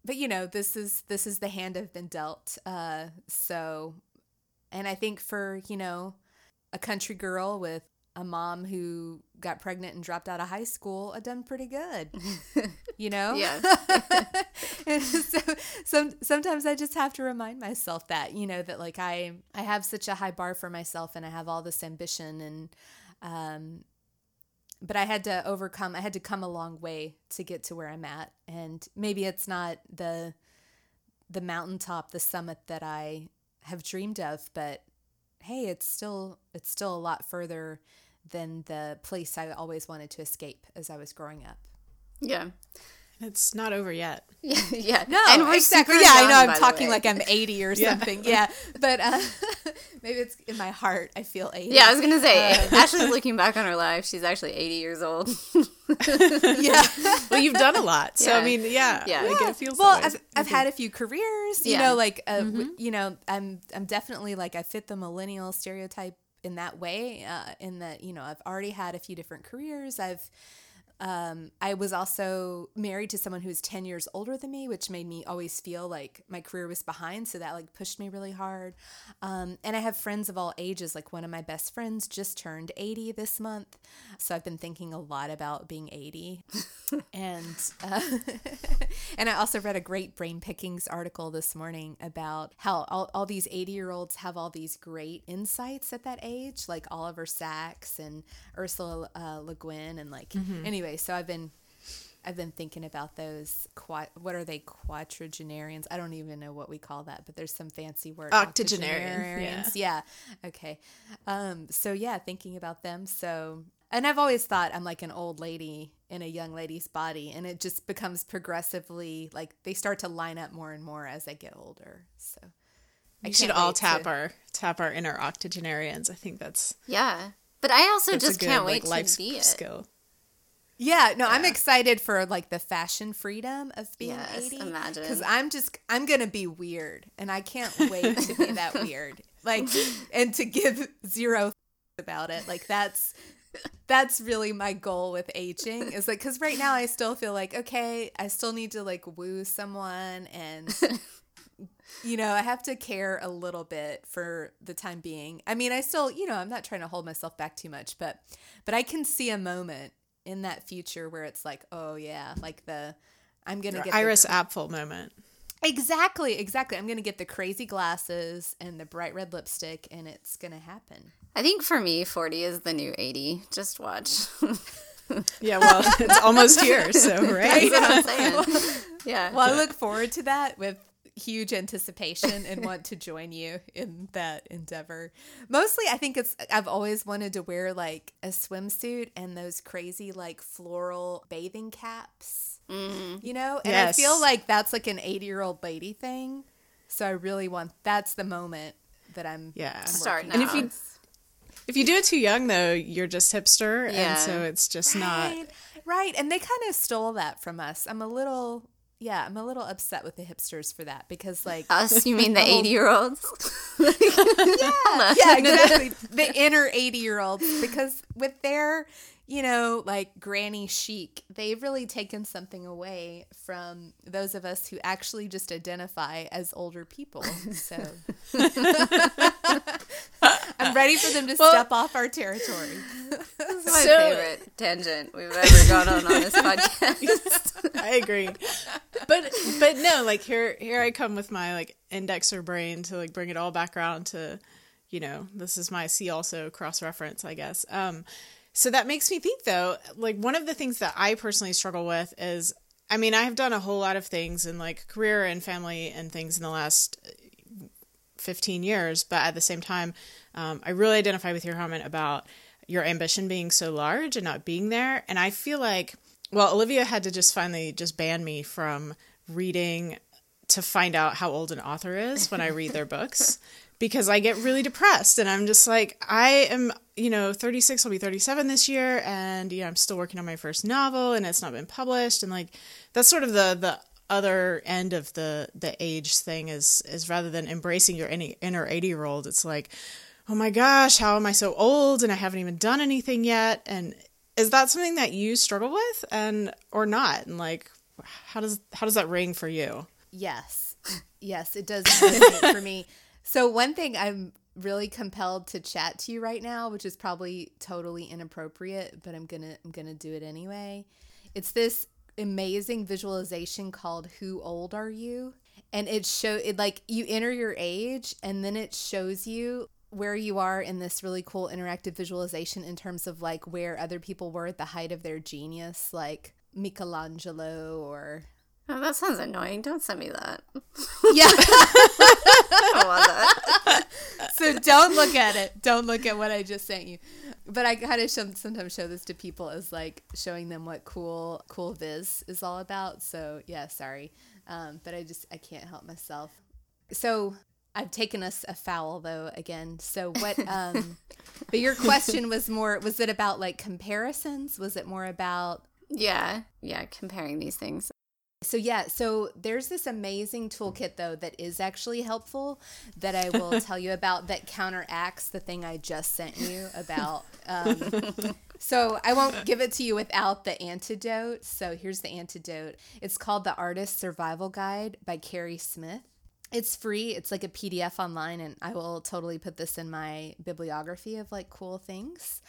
S1: but you know, this is this is the hand I've been dealt. Uh, so, and I think for you know a country girl with a mom who got pregnant and dropped out of high school, I done pretty good. *laughs* You know?
S2: Yeah. *laughs*
S1: so some sometimes I just have to remind myself that, you know, that like I I have such a high bar for myself and I have all this ambition and um but I had to overcome I had to come a long way to get to where I'm at. And maybe it's not the the mountaintop, the summit that I have dreamed of, but hey, it's still it's still a lot further than the place I always wanted to escape as I was growing up.
S2: Yeah.
S3: It's not over yet. *laughs*
S2: Yeah. Yeah. *laughs*
S1: No,
S2: and we're
S1: exactly.
S2: super
S1: Yeah, I know. I'm talking like I'm 80 or *laughs* something. Yeah, but uh, maybe it's in my heart. I feel 80.
S2: Yeah, I was gonna say Ashley's looking back on her life. She's actually 80 years old.
S1: yeah.
S3: Well, you've done a lot, so
S2: Yeah.
S3: I mean, yeah,
S2: Yeah.
S3: like,
S2: Yeah.
S3: it feels
S1: well,
S3: that way.
S1: I've, I've had a few careers. You
S2: Yeah.
S1: know, like uh, w- you know, I'm I'm definitely like I fit the millennial stereotype in that way. Uh, in that you know, I've already had a few different careers. I've um, I was also married to someone who was 10 years older than me, which made me always feel like my career was behind. So that like pushed me really hard. Um, and I have friends of all ages. Like one of my best friends just turned 80 this month. So I've been thinking a lot about being 80. *laughs* and, uh, *laughs* and I also read a great Brain Pickings article this morning about how all, all these 80 year olds have all these great insights at that age, like Oliver Sacks and Ursula uh, Le Guin. And like, anyway, so I've been. I've been thinking about those. Qua- what are they? Quadragenarians. I don't even know what we call that, but there's some fancy word.
S3: Octogenarian,
S1: Octogenarians, Yeah. Okay. Um, so yeah, thinking about them. So, and I've always thought I'm like an old lady in a young lady's body, and it just becomes progressively like they start to line up more and more as I get older. So. I
S3: we should all tap
S1: to-
S3: our tap our inner octogenarians. I think that's
S2: yeah. But I also just
S3: good
S2: can't
S3: like
S2: wait
S3: life
S2: to be it.
S1: Yeah, no, I'm excited for like the fashion freedom of being
S2: Yes,
S1: 80.
S2: imagine.
S1: Because I'm just, I'm going to be weird. And I can't wait to be that *laughs* weird. Like, and to give zero about it. Like, that's, that's really my goal with aging is like, because right now I still feel like, okay, I still need to like woo someone and. You know, I have to care a little bit for the time being. I mean, I still, you know, I'm not trying to hold myself back too much, but but I can see a moment in that future where it's like, oh yeah, like the I'm gonna get the-
S3: Iris Apfel moment.
S1: exactly, exactly. I'm gonna get the crazy glasses and the bright red lipstick, and it's gonna happen.
S2: I think for me, 40 is the new 80. Just watch. *laughs*
S3: Yeah, well, it's almost here, so right. *laughs*
S2: That's what I'm saying. *laughs* Yeah.
S1: Well, I look forward to that with huge anticipation and want to join you in that endeavor. Mostly, I think it's, I've always wanted to wear like a swimsuit and those crazy like floral bathing caps, mm-hmm. you know? And I feel like that's like an 80 year old lady thing. So I really want, that's the moment that I'm
S3: Yeah.
S1: I'm
S2: Start now.
S3: And if you if you do it too young though, you're just hipster
S2: Yeah.
S3: and so it's just not
S1: Right, right. And they kind of stole that from us. I'm a little, yeah, I'm a little upset with the hipsters for that because, like,
S2: Us, you *laughs* mean the 80 year olds? *laughs*
S1: yeah, *laughs* exactly. the inner 80 year olds, because with their, you know, like granny chic, they've really taken something away from those of us who actually just identify as older people. So I'm ready for them to step off our territory.
S2: This is my
S3: So-
S2: favorite tangent we've ever gone on on this *laughs* podcast.
S3: I agree. But but no, like here here I come with my like indexer brain to like bring it all back around to, you know, this is my see also cross reference, I guess. Um so that makes me think though, like one of the things that I personally struggle with is I mean, I have done a whole lot of things in like career and family and things in the last 15 years, but at the same time, um, I really identify with your comment about your ambition being so large and not being there. And I feel like, well, Olivia had to just finally just ban me from reading to find out how old an author is when I read their books *laughs* because I get really depressed and I'm just like, I am, you know, 36, I'll be 37 this year. And, you know, I'm still working on my first novel and it's not been published. And like, that's sort of the, the, other end of the the age thing is is rather than embracing your any inner 80 year old it's like oh my gosh how am i so old and i haven't even done anything yet and is that something that you struggle with and or not and like how does how does that ring for you
S1: Yes. Yes, it does *laughs* for me. So one thing I'm really compelled to chat to you right now, which is probably totally inappropriate, but I'm going to I'm going to do it anyway. It's this amazing visualization called Who Old Are You? And it show it like you enter your age and then it shows you where you are in this really cool interactive visualization in terms of like where other people were at the height of their genius, like Michelangelo or
S2: Oh, that sounds annoying. Don't send me that.
S1: yeah. *laughs*
S2: That.
S1: so don't look at it. Don't look at what I just sent you. But I kind of sometimes show this to people as like showing them what cool cool Viz is all about. So yeah, sorry, um, but I just I can't help myself. So I've taken us a foul though again. So what? *laughs* Um, but your question was more was it about like comparisons? Was it more about
S2: Yeah, yeah, comparing these things.
S1: so yeah, so there's this amazing toolkit though that is actually helpful that I will *laughs* tell you about that counteracts the thing I just sent you about. Um, *laughs* so I won't give it to you without the antidote. So here's the antidote. It's called the Artist Survival Guide by Keri Smith. It's free. It's like a PDF online, and I will totally put this in my bibliography of like cool things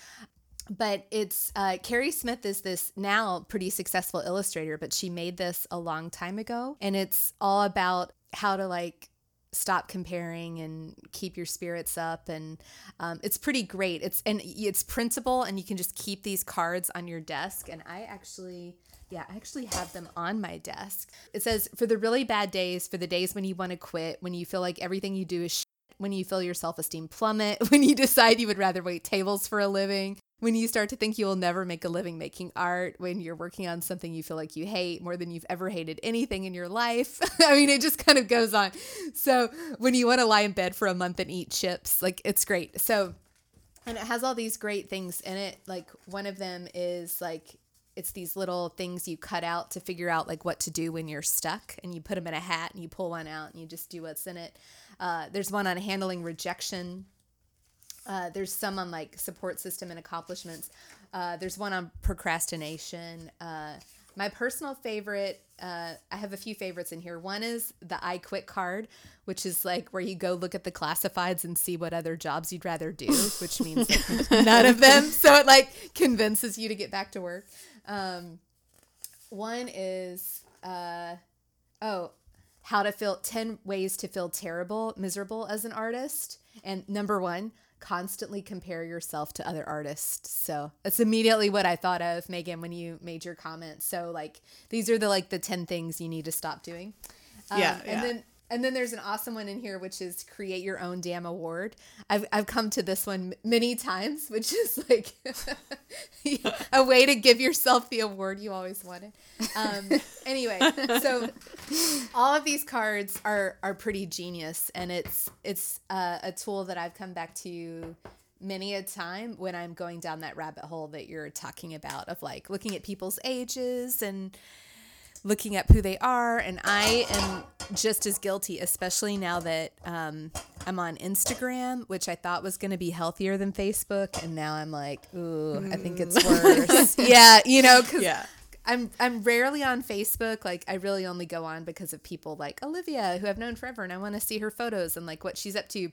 S1: but it's uh, Keri Smith is this now pretty successful illustrator, but she made this a long time ago, and it's all about how to like stop comparing and keep your spirits up and um, it's pretty great it's and it's printable and you can just keep these cards on your desk and i actually yeah i actually have them on my desk it says for the really bad days for the days when you want to quit when you feel like everything you do is shit, when you feel your self-esteem plummet *laughs* when you decide you would rather wait tables for a living when you start to think you will never make a living making art, when you're working on something you feel like you hate more than you've ever hated anything in your life. *laughs* I mean, it just kind of goes on. So, when you want to lie in bed for a month and eat chips, like it's great. So, and it has all these great things in it. Like, one of them is like, it's these little things you cut out to figure out like what to do when you're stuck and you put them in a hat and you pull one out and you just do what's in it. Uh, there's one on handling rejection uh, there's some on like support system and accomplishments. Uh, there's one on procrastination. Uh, my personal favorite, uh, I have a few favorites in here. One is the I quit card, which is like where you go look at the classifieds and see what other jobs you'd rather do, which means like *laughs* none of them. So it like convinces you to get back to work. Um, one is, uh, oh, how to feel 10 ways to feel terrible, miserable as an artist. And number one, constantly compare yourself to other artists. So that's immediately what I thought of, Megan, when you made your comment. So like these are the like the 10 things you need to stop doing. Um,
S3: Yeah,
S1: And then and then there's an awesome one in here, which is create your own damn award. I've, I've come to this one many times, *laughs* which is like *laughs* a way to give yourself the award you always wanted. Um, *laughs* anyway, so all of these cards are are pretty genius, and it's it's uh, a tool that I've come back to many a time when I'm going down that rabbit hole that you're talking about of like looking at people's ages and looking up who they are and i am just as guilty especially now that um, i'm on instagram which i thought was going to be healthier than facebook and now i'm like ooh i think it's worse *laughs* yeah you know because
S3: Yeah.
S1: I'm I'm rarely on Facebook. Like I really only go on because of people like Olivia who I've known forever and I want to see her photos and like what she's up to.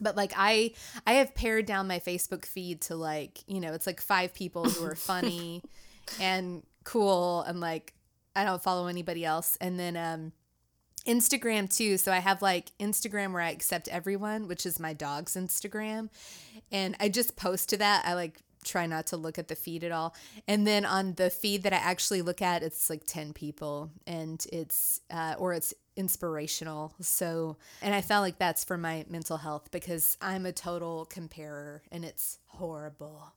S1: But like I I have pared down my Facebook feed to like, you know, it's like five people who are *laughs* funny and cool and like I don't follow anybody else. And then um Instagram too. So I have like Instagram where I accept everyone, which is my dog's Instagram. And I just post to that. I like try not to look at the feed at all. And then on the feed that I actually look at, it's like 10 people and it's, uh, or it's inspirational. So, and I felt like that's for my mental health because I'm a total comparer and it's horrible.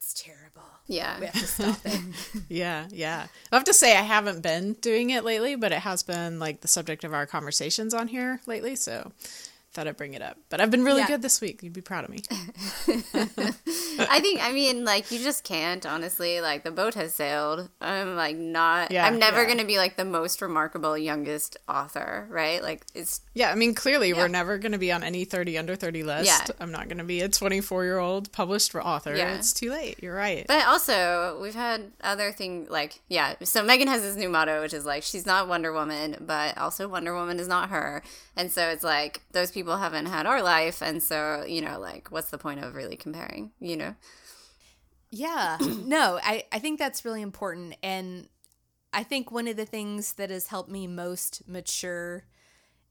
S1: It's terrible.
S2: Yeah.
S1: We have to stop it. *laughs*
S3: Yeah, yeah. I have to say I haven't been doing it lately, but it has been like the subject of our conversations on here lately, so thought I'd bring it up. But I've been really
S1: Yeah.
S3: good this week. You'd be proud of me. *laughs*
S2: I think I mean like you just can't honestly like the boat has sailed. I'm like not
S3: Yeah,
S2: I'm never
S3: yeah.
S2: going to be like the most remarkable youngest author, right? Like it's
S3: Yeah, I mean, clearly we're never going to be on any 30 under 30 list.
S2: Yeah.
S3: I'm not going to be a 24 year old published author.
S2: Yeah.
S3: It's too late. You're right.
S2: But also, we've had other things like, yeah. So Megan has this new motto, which is like, she's not Wonder Woman, but also Wonder Woman is not her. And so it's like, those people haven't had our life. And so, you know, like, what's the point of really comparing, you know?
S1: Yeah. *clears throat* No, I, I think that's really important. And I think one of the things that has helped me most mature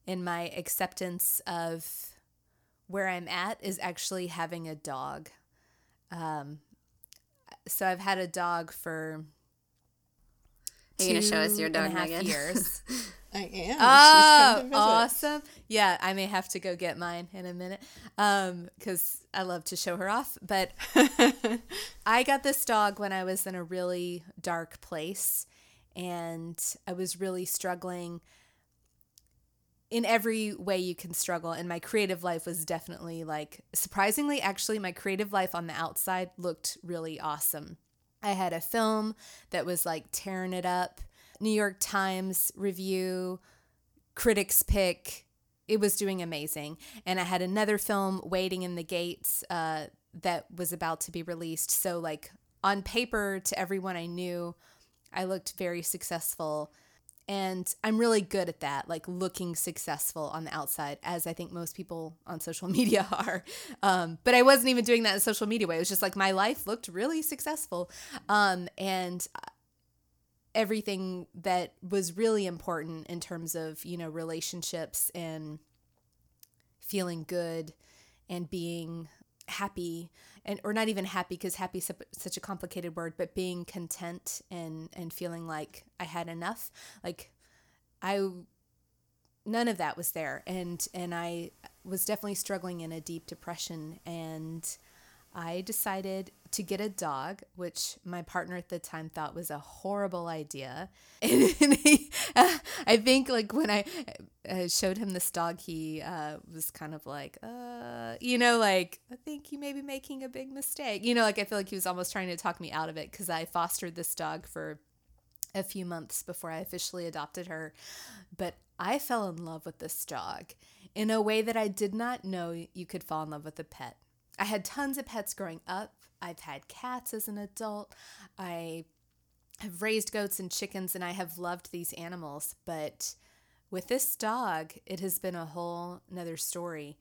S1: in my acceptance of where I'm at is actually having a dog. Um, so I've had a dog for
S2: Are you going to show us your dog, Megan?
S1: years. *laughs*
S3: I am.
S1: Oh, awesome. Yeah, I may have to go get mine in a minute um, because I love to show her off. But *laughs* I got this dog when I was in a really dark place and I was really struggling in every way you can struggle. And my creative life was definitely like, surprisingly, actually, my creative life on the outside looked really awesome. I had a film that was like tearing it up, New York Times review, critics pick. It was doing amazing. And I had another film waiting in the gates uh, that was about to be released. So, like, on paper, to everyone I knew, I looked very successful. And I'm really good at that, like looking successful on the outside, as I think most people on social *laughs* media are. Um, but I wasn't even doing that in social media way. It was just like my life looked really successful. Um, and everything that was really important in terms of, you know, relationships and feeling good and being happy and or not even happy because happy is such a complicated word but being content and and feeling like i had enough like i none of that was there. And and i was definitely struggling in a deep depression and i decided to get a dog which my partner at the time thought was a horrible idea *laughs* and he, *laughs* i think like when i uh, showed him this dog he uh, was kind of like uh, you know like i think you may be making a big mistake you know like i feel like he was almost trying to talk me out of it because i fostered this dog for a few months before I officially adopted her. But I fell in love with this dog in a way that I did not know you could fall in love with a pet. I had tons of pets growing up. I've had cats as an adult. I have raised goats and chickens and I have loved these animals. But with this dog, it has been a whole nother story.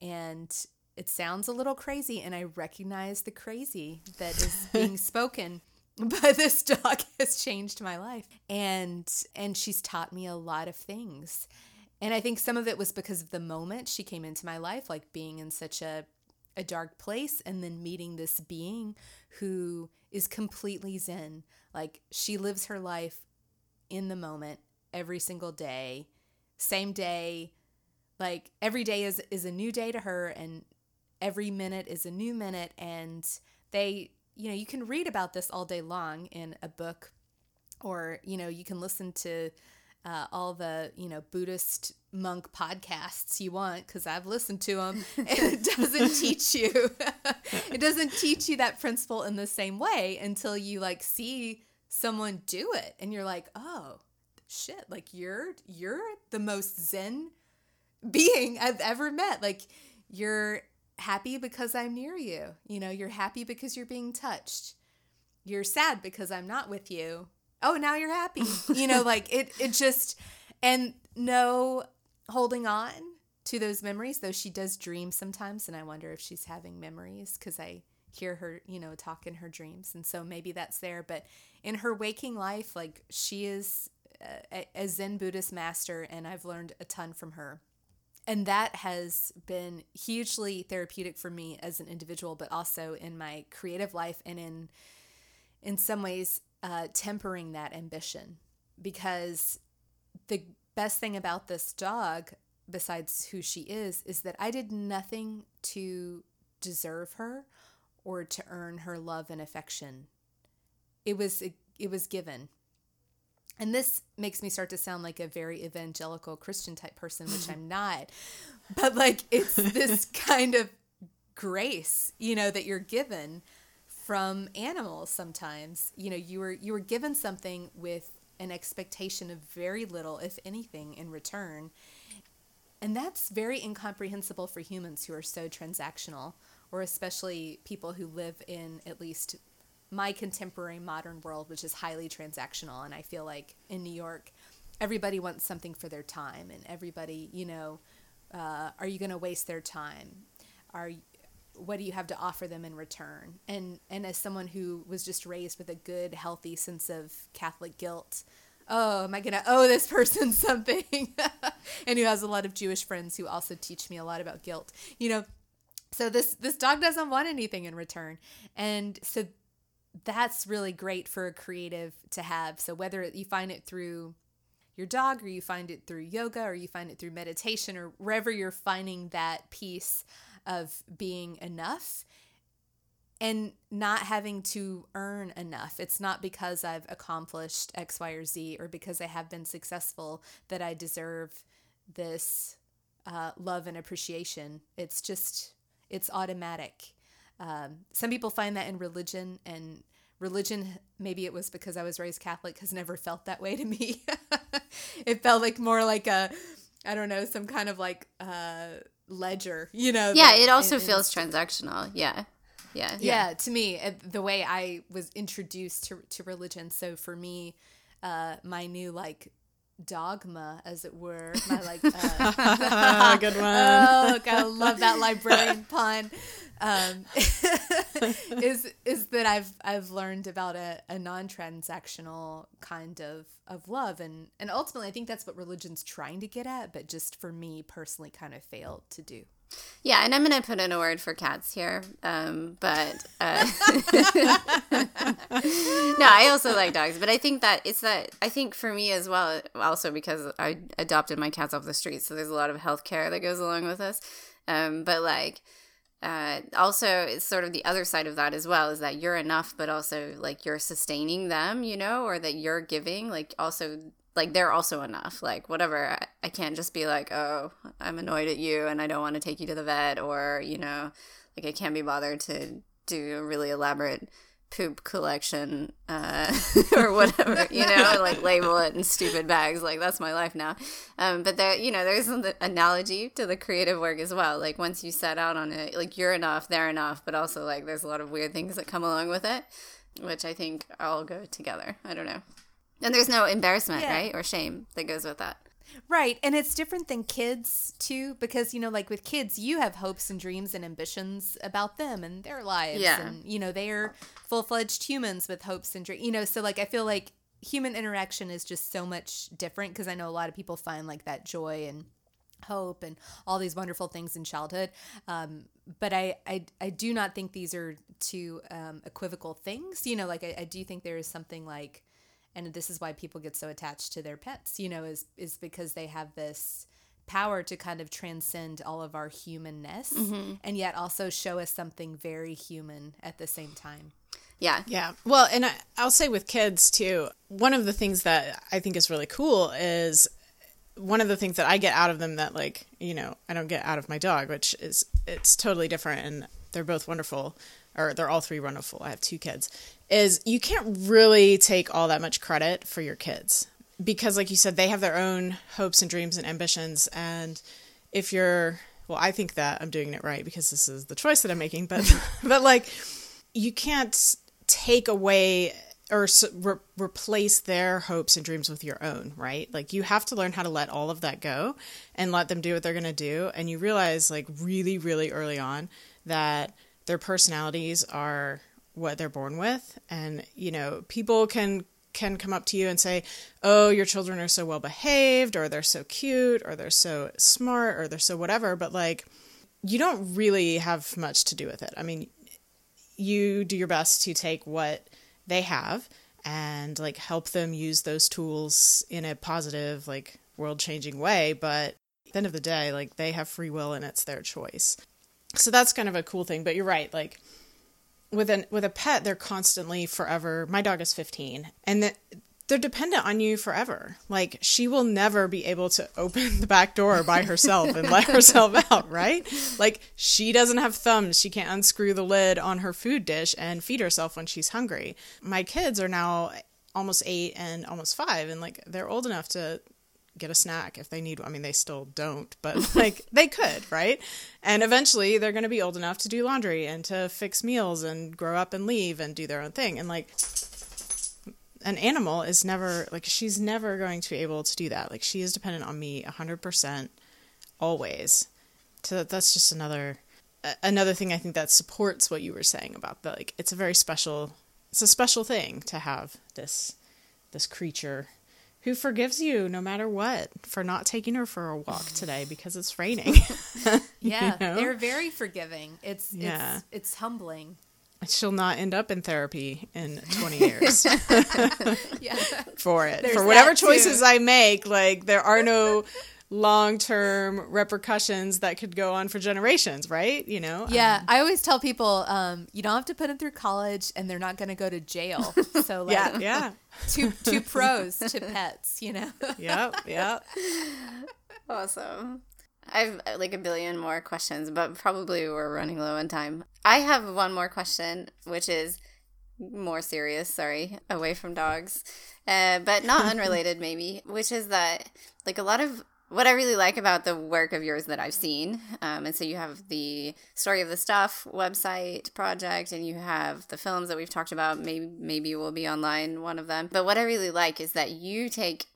S1: And it sounds a little crazy, and I recognize the crazy that is *laughs* being spoken *laughs* but this dog *laughs* has changed my life and and she's taught me a lot of things and i think some of it was because of the moment she came into my life like being in such a a dark place and then meeting this being who is completely zen. Like she lives her life in the moment every single day, same day. Like every day is is a new day to her and every minute is a new minute and they you know, you can read about this all day long in a book or you know, you can listen to uh, all the you know Buddhist monk podcasts you want because I've listened to them, and *laughs* *laughs* it doesn't teach you. *laughs* it doesn't teach you that principle in the same way until you like see someone do it, and you're like, oh shit, like you're you're the most zen being I've ever met. Like you're happy because I'm near you. You know, you're happy because you're being touched. You're sad because I'm not with you oh now you're happy. *laughs* You know like it it just and no holding on to those memories though she does dream sometimes and i wonder if she's having memories because i hear her you know talk in her dreams and so maybe that's there. But in her waking life like she is uh, a, a zen buddhist master and i've learned a ton from her. And that has been hugely therapeutic for me as an individual but also in my creative life and in in some ways uh, tempering that ambition because the best thing about this dog besides who she is is that I did nothing to deserve her or to earn her love and affection. It was it was given. And this makes me start to sound like a very evangelical Christian type person, which I'm *laughs* not. But like it's this *laughs* kind of grace, you know, that you're given from animals sometimes. You know, you were you were given something with an expectation of very little, if anything, in return. And that's very incomprehensible for humans who are so transactional, or especially people who live in at least my contemporary modern world, which is highly transactional. And I feel like in New York, everybody wants something for their time, and everybody, you know, uh, are you going to waste their time? Are what do you have to offer them in return? And and as someone who was just raised with a good, healthy sense of Catholic guilt, oh, am I gonna owe this person *laughs* something? *laughs* and who has a lot of Jewish friends who also teach me a lot about guilt. You know, so this this dog doesn't want anything in return, and so that's really great for a creative to have. So whether you find it through your dog or you find it through yoga or you find it through meditation or wherever you're finding that peace of being enough and not having to earn enough. It's not because I've accomplished X, Y, or Z or because I have been successful that I deserve this uh, love and appreciation. It's just, it's automatic. Um, some people find that in religion, and religion, maybe it was because I was raised Catholic, has never felt that way to me. *laughs* it felt like more like a, I don't know, some kind of like, uh, ledger, you know.
S2: Yeah, it also feels transactional. Yeah.
S1: yeah. Yeah. Yeah. To me, the way I was introduced to, to religion. So for me, uh, my new like dogma, as it were. My like, *laughs* uh, good one. oh, I love that librarian pun. Um, *laughs* is is that I've I've learned about a, a non transactional kind of of love, and and ultimately I think that's what religion's trying to get at, but just for me personally, kind of failed to do.
S2: Yeah, and I'm going to put in a word for cats here. Um, but uh, *laughs* no, I also like dogs. But I think that it's that, I think for me as well, also because I adopted my cats off the street. So there's a lot of health care that goes along with this. Um, but like, uh, also it's sort of the other side of that as well is that you're enough but also like you're sustaining them you know or that you're giving like also like they're also enough. Like whatever I, I can't just be like oh i'm annoyed at you and i don't want to take you to the vet or you know like i can't be bothered to do a really elaborate poop collection uh, *laughs* or whatever you know like label it in stupid bags. Like that's my life now. Um, but there you know there's an analogy to the creative work as well. Like once you set out on it like you're enough they're enough but also like there's a lot of weird things that come along with it which i think all go together. I don't know and there's no embarrassment, yeah. right? Or shame that goes with that.
S1: Right. And it's different than kids, too, because, you know, like with kids, you have hopes and dreams and ambitions about them and their lives. Yeah. And, you know, they're full fledged humans with hopes and dreams. You know, so like I feel like human interaction is just so much different because I know a lot of people find like that joy and hope and all these wonderful things in childhood. Um, but I, I, I do not think these are two um, equivocal things. You know, like I, I do think there is something like, and this is why people get so attached to their pets. You know, is is because they have this power to kind of transcend all of our humanness mm-hmm. and yet also show us something very human at the same time.
S2: Yeah.
S3: Yeah. Well, and I, I'll say with kids too, one of the things that I think is really cool is one of the things that I get out of them that like, you know, I don't get out of my dog, which is it's totally different and they're both wonderful or they're all three wonderful. I have two kids. Is you can't really take all that much credit for your kids because like you said they have their own hopes and dreams and ambitions and if you're well, I think that I'm doing it right because this is the choice that I'm making, but *laughs* *laughs* but like you can't take away or re- replace their hopes and dreams with your own, right? Like you have to learn how to let all of that go and let them do what they're going to do and you realize like really really early on that their personalities are what they're born with and you know, people can can come up to you and say, "Oh, your children are so well behaved or they're so cute or they're so smart or they're so whatever," but like you don't really have much to do with it. I mean, you do your best to take what they have and like help them use those tools in a positive, like world changing way. But at the end of the day, like they have free will and it's their choice. So that's kind of a cool thing. But you're right, like with an with a pet, they're constantly forever. My dog is 15, and that they're dependent on you forever. Like she will never be able to *laughs* open the back door by herself and let *laughs* herself out, right? Like she doesn't have thumbs. She can't unscrew the lid on her food dish and feed herself when she's hungry. My kids are now almost 8 and almost 5 and like they're old enough to get a snack if they need one. I mean they still don't, but *laughs* like they could, right? And eventually they're going to be old enough to do laundry and to fix meals and grow up and leave and do their own thing. And like an animal is never like she's never going to be able to do that. Like she is dependent on me 100% always. So that's just another another thing I think that supports what you were saying about the like it's a very special it's a special thing to have this this creature who forgives you no matter what for not taking her for a walk today because it's raining. *laughs* *laughs*
S1: Yeah,
S3: know?
S1: they're very forgiving. It's
S3: Yeah.
S1: it's it's humbling.
S3: She'll not end up in therapy in 20 years. *laughs*
S1: Yeah.
S3: for it.
S1: There's
S3: for whatever choices I make, like there are no long term repercussions that could go on for generations, right? You know?
S1: Yeah, I always tell people um, you don't have to put them through college, and they're not going to go to jail. *laughs* So, like,
S3: Yeah, yeah. *laughs*
S1: two two pros to pets, you know.
S3: Yep, yep. *laughs*
S2: Awesome. I've uh, like a billion more questions, but probably we're running low on time. I have one more question, which is more serious, sorry, away from dogs, uh, but not unrelated, maybe, which is that like a lot of what I really like about the work of yours that I've seen, um, and so you have the story of the stuff website project, and you have the films that we've talked about. Maybe maybe will be online one of them. But what I really like is that you take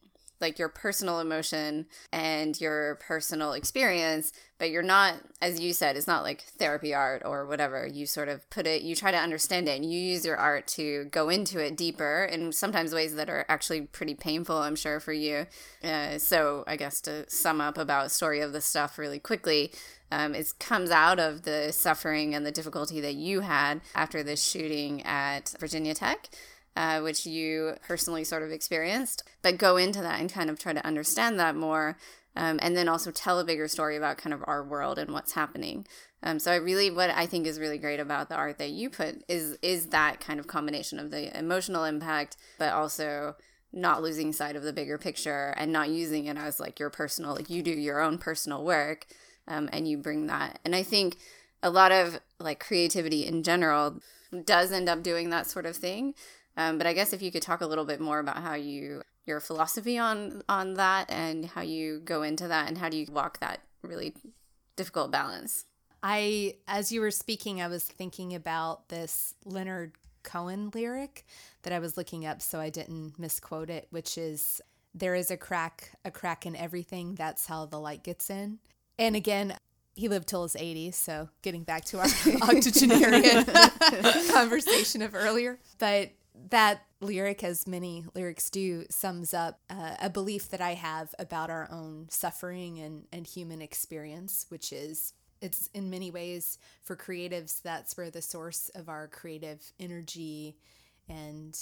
S2: like your personal emotion and your personal experience, but you're not, as you said, it's not like therapy art or whatever. You sort of put it, you try to understand it, and you use your art to go into it deeper in sometimes ways that are actually pretty painful, I'm sure, for you. Uh, so, I guess to sum up about Story of the Stuff really quickly, um, it comes out of the suffering and the difficulty that you had after this shooting at Virginia Tech uh, which you personally sort of experienced, but go into that and kind of try to understand that more. Um, and then also tell a bigger story about kind of our world and what's happening. Um, so I really, what I think is really great about the art that you put is is that kind of combination of the emotional impact, but also not losing sight of the bigger picture and not using it as like your personal, like you do your own personal work, um, and you bring that. And I think a lot of like creativity in general does end up doing that sort of thing. Um, but I guess if you could talk a little bit more about how you your philosophy on on that and how you go into that and how do you walk that really difficult balance.
S1: I, as you were speaking, I was thinking about this Leonard Cohen lyric that I was looking up so I didn't misquote it, which is there is a crack, a crack in everything. That's how the light gets in. And again, he lived till his 80s, so getting back to our *laughs* octogenarian *laughs* conversation of earlier. But that lyric, as many lyrics do, sums up uh, a belief that I have about our own suffering and, and human experience, which is it's in many ways for creatives, that's where the source of our creative energy and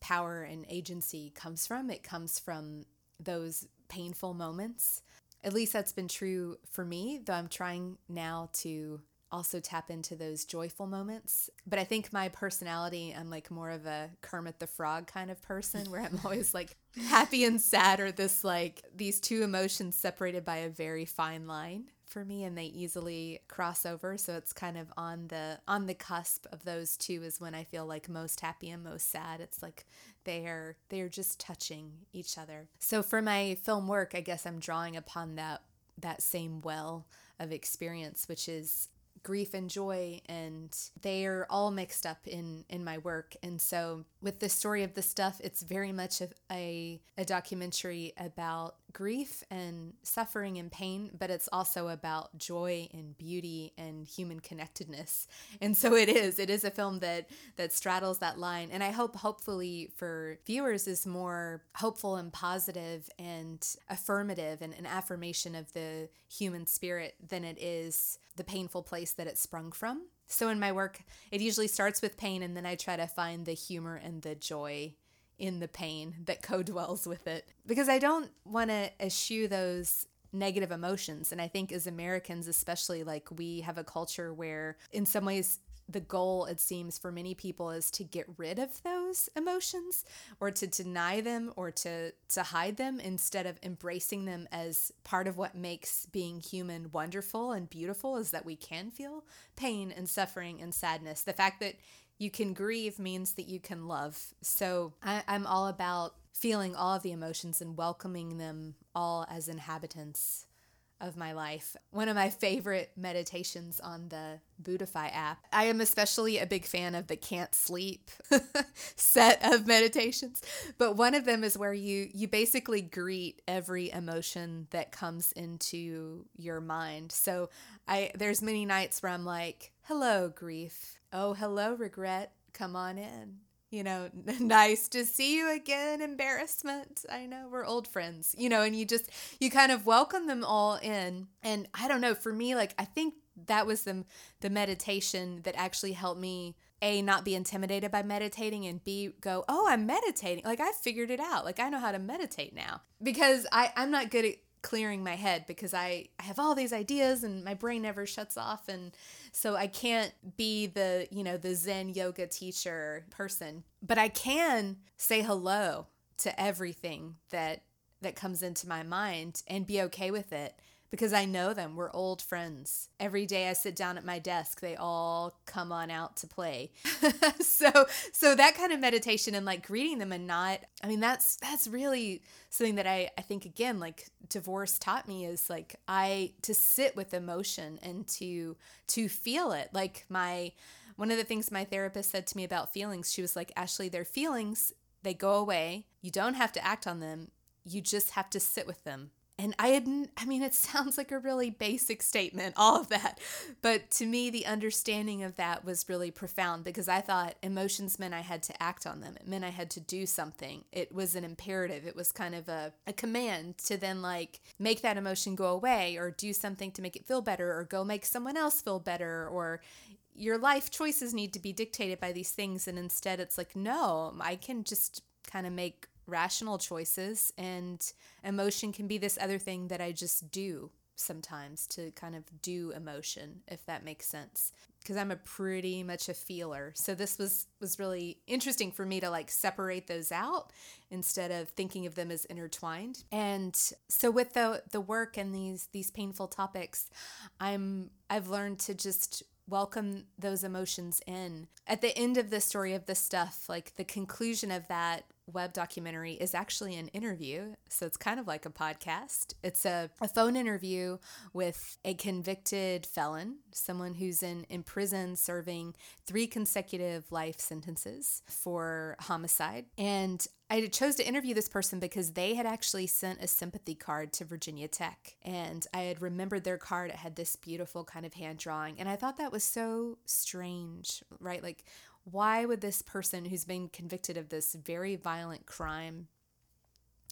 S1: power and agency comes from. It comes from those painful moments. At least that's been true for me, though I'm trying now to also tap into those joyful moments. But I think my personality, I'm like more of a Kermit the Frog kind of person where I'm always *laughs* like happy and sad or this like these two emotions separated by a very fine line for me and they easily cross over. So it's kind of on the on the cusp of those two is when I feel like most happy and most sad. It's like they are they are just touching each other. So for my film work I guess I'm drawing upon that that same well of experience which is grief and joy and they are all mixed up in in my work. And so with the story of the stuff it's very much a, a, a documentary about grief and suffering and pain but it's also about joy and beauty and human connectedness. *laughs* And so it is. It is a film that that straddles that line. And i hope hopefully for viewers is more hopeful and positive and affirmative and an affirmation of the human spirit than it is the painful place that it sprung from. So in my work, it usually starts with pain, and then I try to find the humor and the joy in the pain that co dwells with it. Because I don't want to eschew those negative emotions. And I think as Americans, especially, like we have a culture where, in some ways, the goal, it seems, for many people is to get rid of those emotions or to deny them or to, to hide them instead of embracing them as part of what makes being human wonderful and beautiful is that we can feel pain and suffering and sadness. The fact that you can grieve means that you can love. So I, I'm all about feeling all of the emotions and welcoming them all as inhabitants of my life. One of my favorite meditations on the Buddhify app. I am especially a big fan of the can't sleep *laughs* set of meditations, but one of them is where you you basically greet every emotion that comes into your mind. So I there's many nights where I'm like, "Hello grief. Oh, hello regret. Come on in." You know, *laughs* nice to see you again, embarrassment. I know we're old friends, you know, and you just, you kind of welcome them all in. And I don't know, for me, like, I think that was the, the meditation that actually helped me a not be intimidated by meditating and b go oh i'm meditating like i figured it out like i know how to meditate now because i i'm not good at clearing my head because I, I have all these ideas and my brain never shuts off. And so I can't be the, you know, the Zen yoga teacher person, but I can say hello to everything that that comes into my mind and be okay with it because I know them. We're old friends. Every day I sit down at my desk, they all come on out to play. *laughs* so so that kind of meditation and like greeting them and not I mean that's that's really something that I I think again like divorce taught me is like I to sit with emotion and to to feel it. Like my one of the things my therapist said to me about feelings, she was like, "Ashley, they're feelings, they go away. You don't have to act on them. You just have to sit with them and I hadn't, I mean, it *laughs* sounds like a really basic statement, all of that. But to me, the understanding of that was really profound because I thought emotions meant I had to act on them. It meant I had to do something. It was an imperative. It was kind of a, a command to then like make that emotion go away or do something to make it feel better or go make someone else feel better or your life choices need to be dictated by these things. And instead, it's like, no, I can just kind of make rational choices and emotion can be this other thing that I just do sometimes to kind of do emotion if that makes sense. Because I'm a pretty much a feeler. So this was was really interesting for me to like separate those out instead of thinking of them as intertwined. And so with the the work and these these painful topics I'm I've learned to just welcome those emotions in. At the end of the story of the stuff like the conclusion of that web documentary is actually an interview. So it's kind of like a podcast. It's a, a phone interview with a convicted felon, someone who's in, in prison serving three consecutive life sentences for homicide. And I chose to interview this person because they had actually sent a sympathy card to Virginia Tech. And I had remembered their card. It had this beautiful kind of hand drawing. And I thought that was so strange, right? Like, why would this person who's been convicted of this very violent crime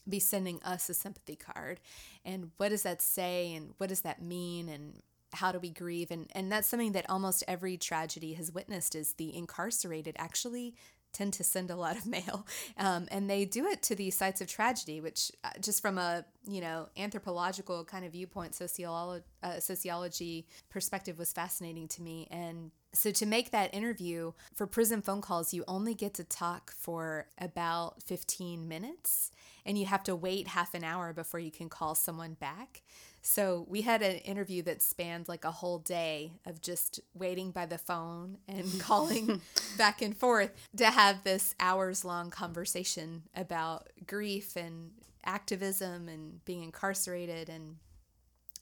S1: be sending us a sympathy card? And what does that say? And what does that mean? And how do we grieve? And, and that's something that almost every tragedy has witnessed is the incarcerated actually tend to send a lot of *laughs* mail um, and they do it to these sites of tragedy which uh, just from a you know anthropological kind of viewpoint sociolo- uh, sociology perspective was fascinating to me and so to make that interview for prison phone calls you only get to talk for about 15 minutes and you have to wait half an hour before you can call someone back. So we had an interview that spanned like a whole day of just waiting by the phone and *laughs* calling *laughs* back and forth to have this hours long conversation about grief and activism and being incarcerated and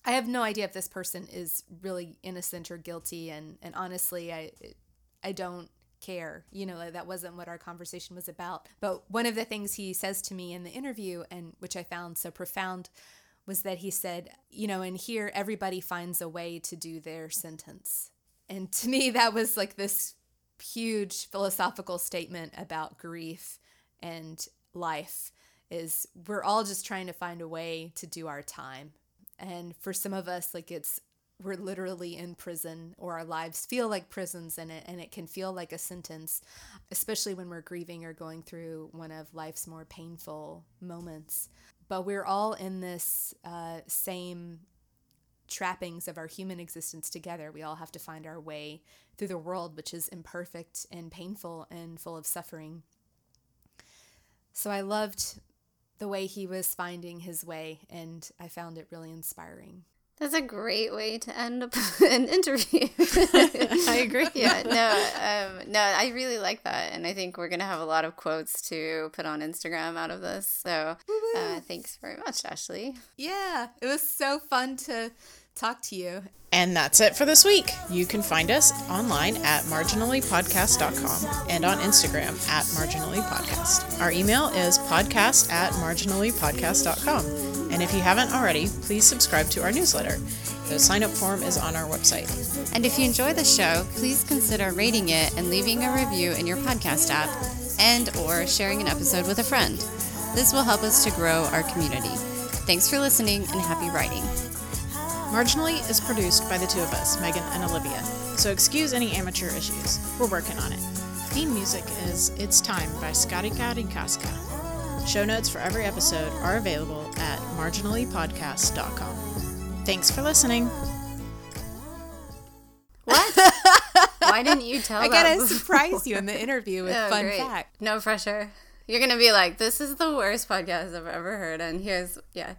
S1: I have no idea if this person is really innocent or guilty and and honestly I I don't care. You know, that wasn't what our conversation was about. But one of the things he says to me in the interview and which I found so profound was that he said, you know, in here, everybody finds a way to do their sentence. And to me, that was like this huge philosophical statement about grief and life is we're all just trying to find a way to do our time. And for some of us, like it's we're literally in prison or our lives feel like prisons and it and it can feel like a sentence, especially when we're grieving or going through one of life's more painful moments but we're all in this uh, same trappings of our human existence together. We all have to find our way through the world, which is imperfect and painful and full of suffering. So I loved the way he was finding his way, and I found it really inspiring.
S2: That's a great way to end *laughs* an interview. *laughs*
S3: I agree.
S2: yeah, no, um, no, I really like that, and I think we're gonna have a lot of quotes to put on Instagram out of this. So, uh, thanks very much, Ashley.
S1: Yeah, it was so fun to talk to you.
S3: And that's it for this week. You can find us online at marginallypodcast.com and on Instagram at marginallypodcast. Our email is podcast at marginallypodcast.com. And if you haven't already, please subscribe to our newsletter. The sign up form is on our website.
S4: And if you enjoy the show, please consider rating it and leaving a review in your podcast app and or sharing an episode with a friend. This will help us to grow our community. Thanks for listening and happy writing.
S3: Marginally is produced by the two of us, Megan and Olivia, so excuse any amateur issues. We're working on it. Theme music is It's Time by Skarika Rinkaska. Show notes for every episode are available at marginallypodcast.com. Thanks for listening.
S2: What? *laughs* Why didn't you tell
S1: I gotta
S2: before?
S1: surprise you in the *laughs* interview with
S2: Oh,
S1: fun
S2: great.
S1: fact.
S2: No pressure. You're gonna be like, "This is the worst podcast I've ever heard," and here's yeah.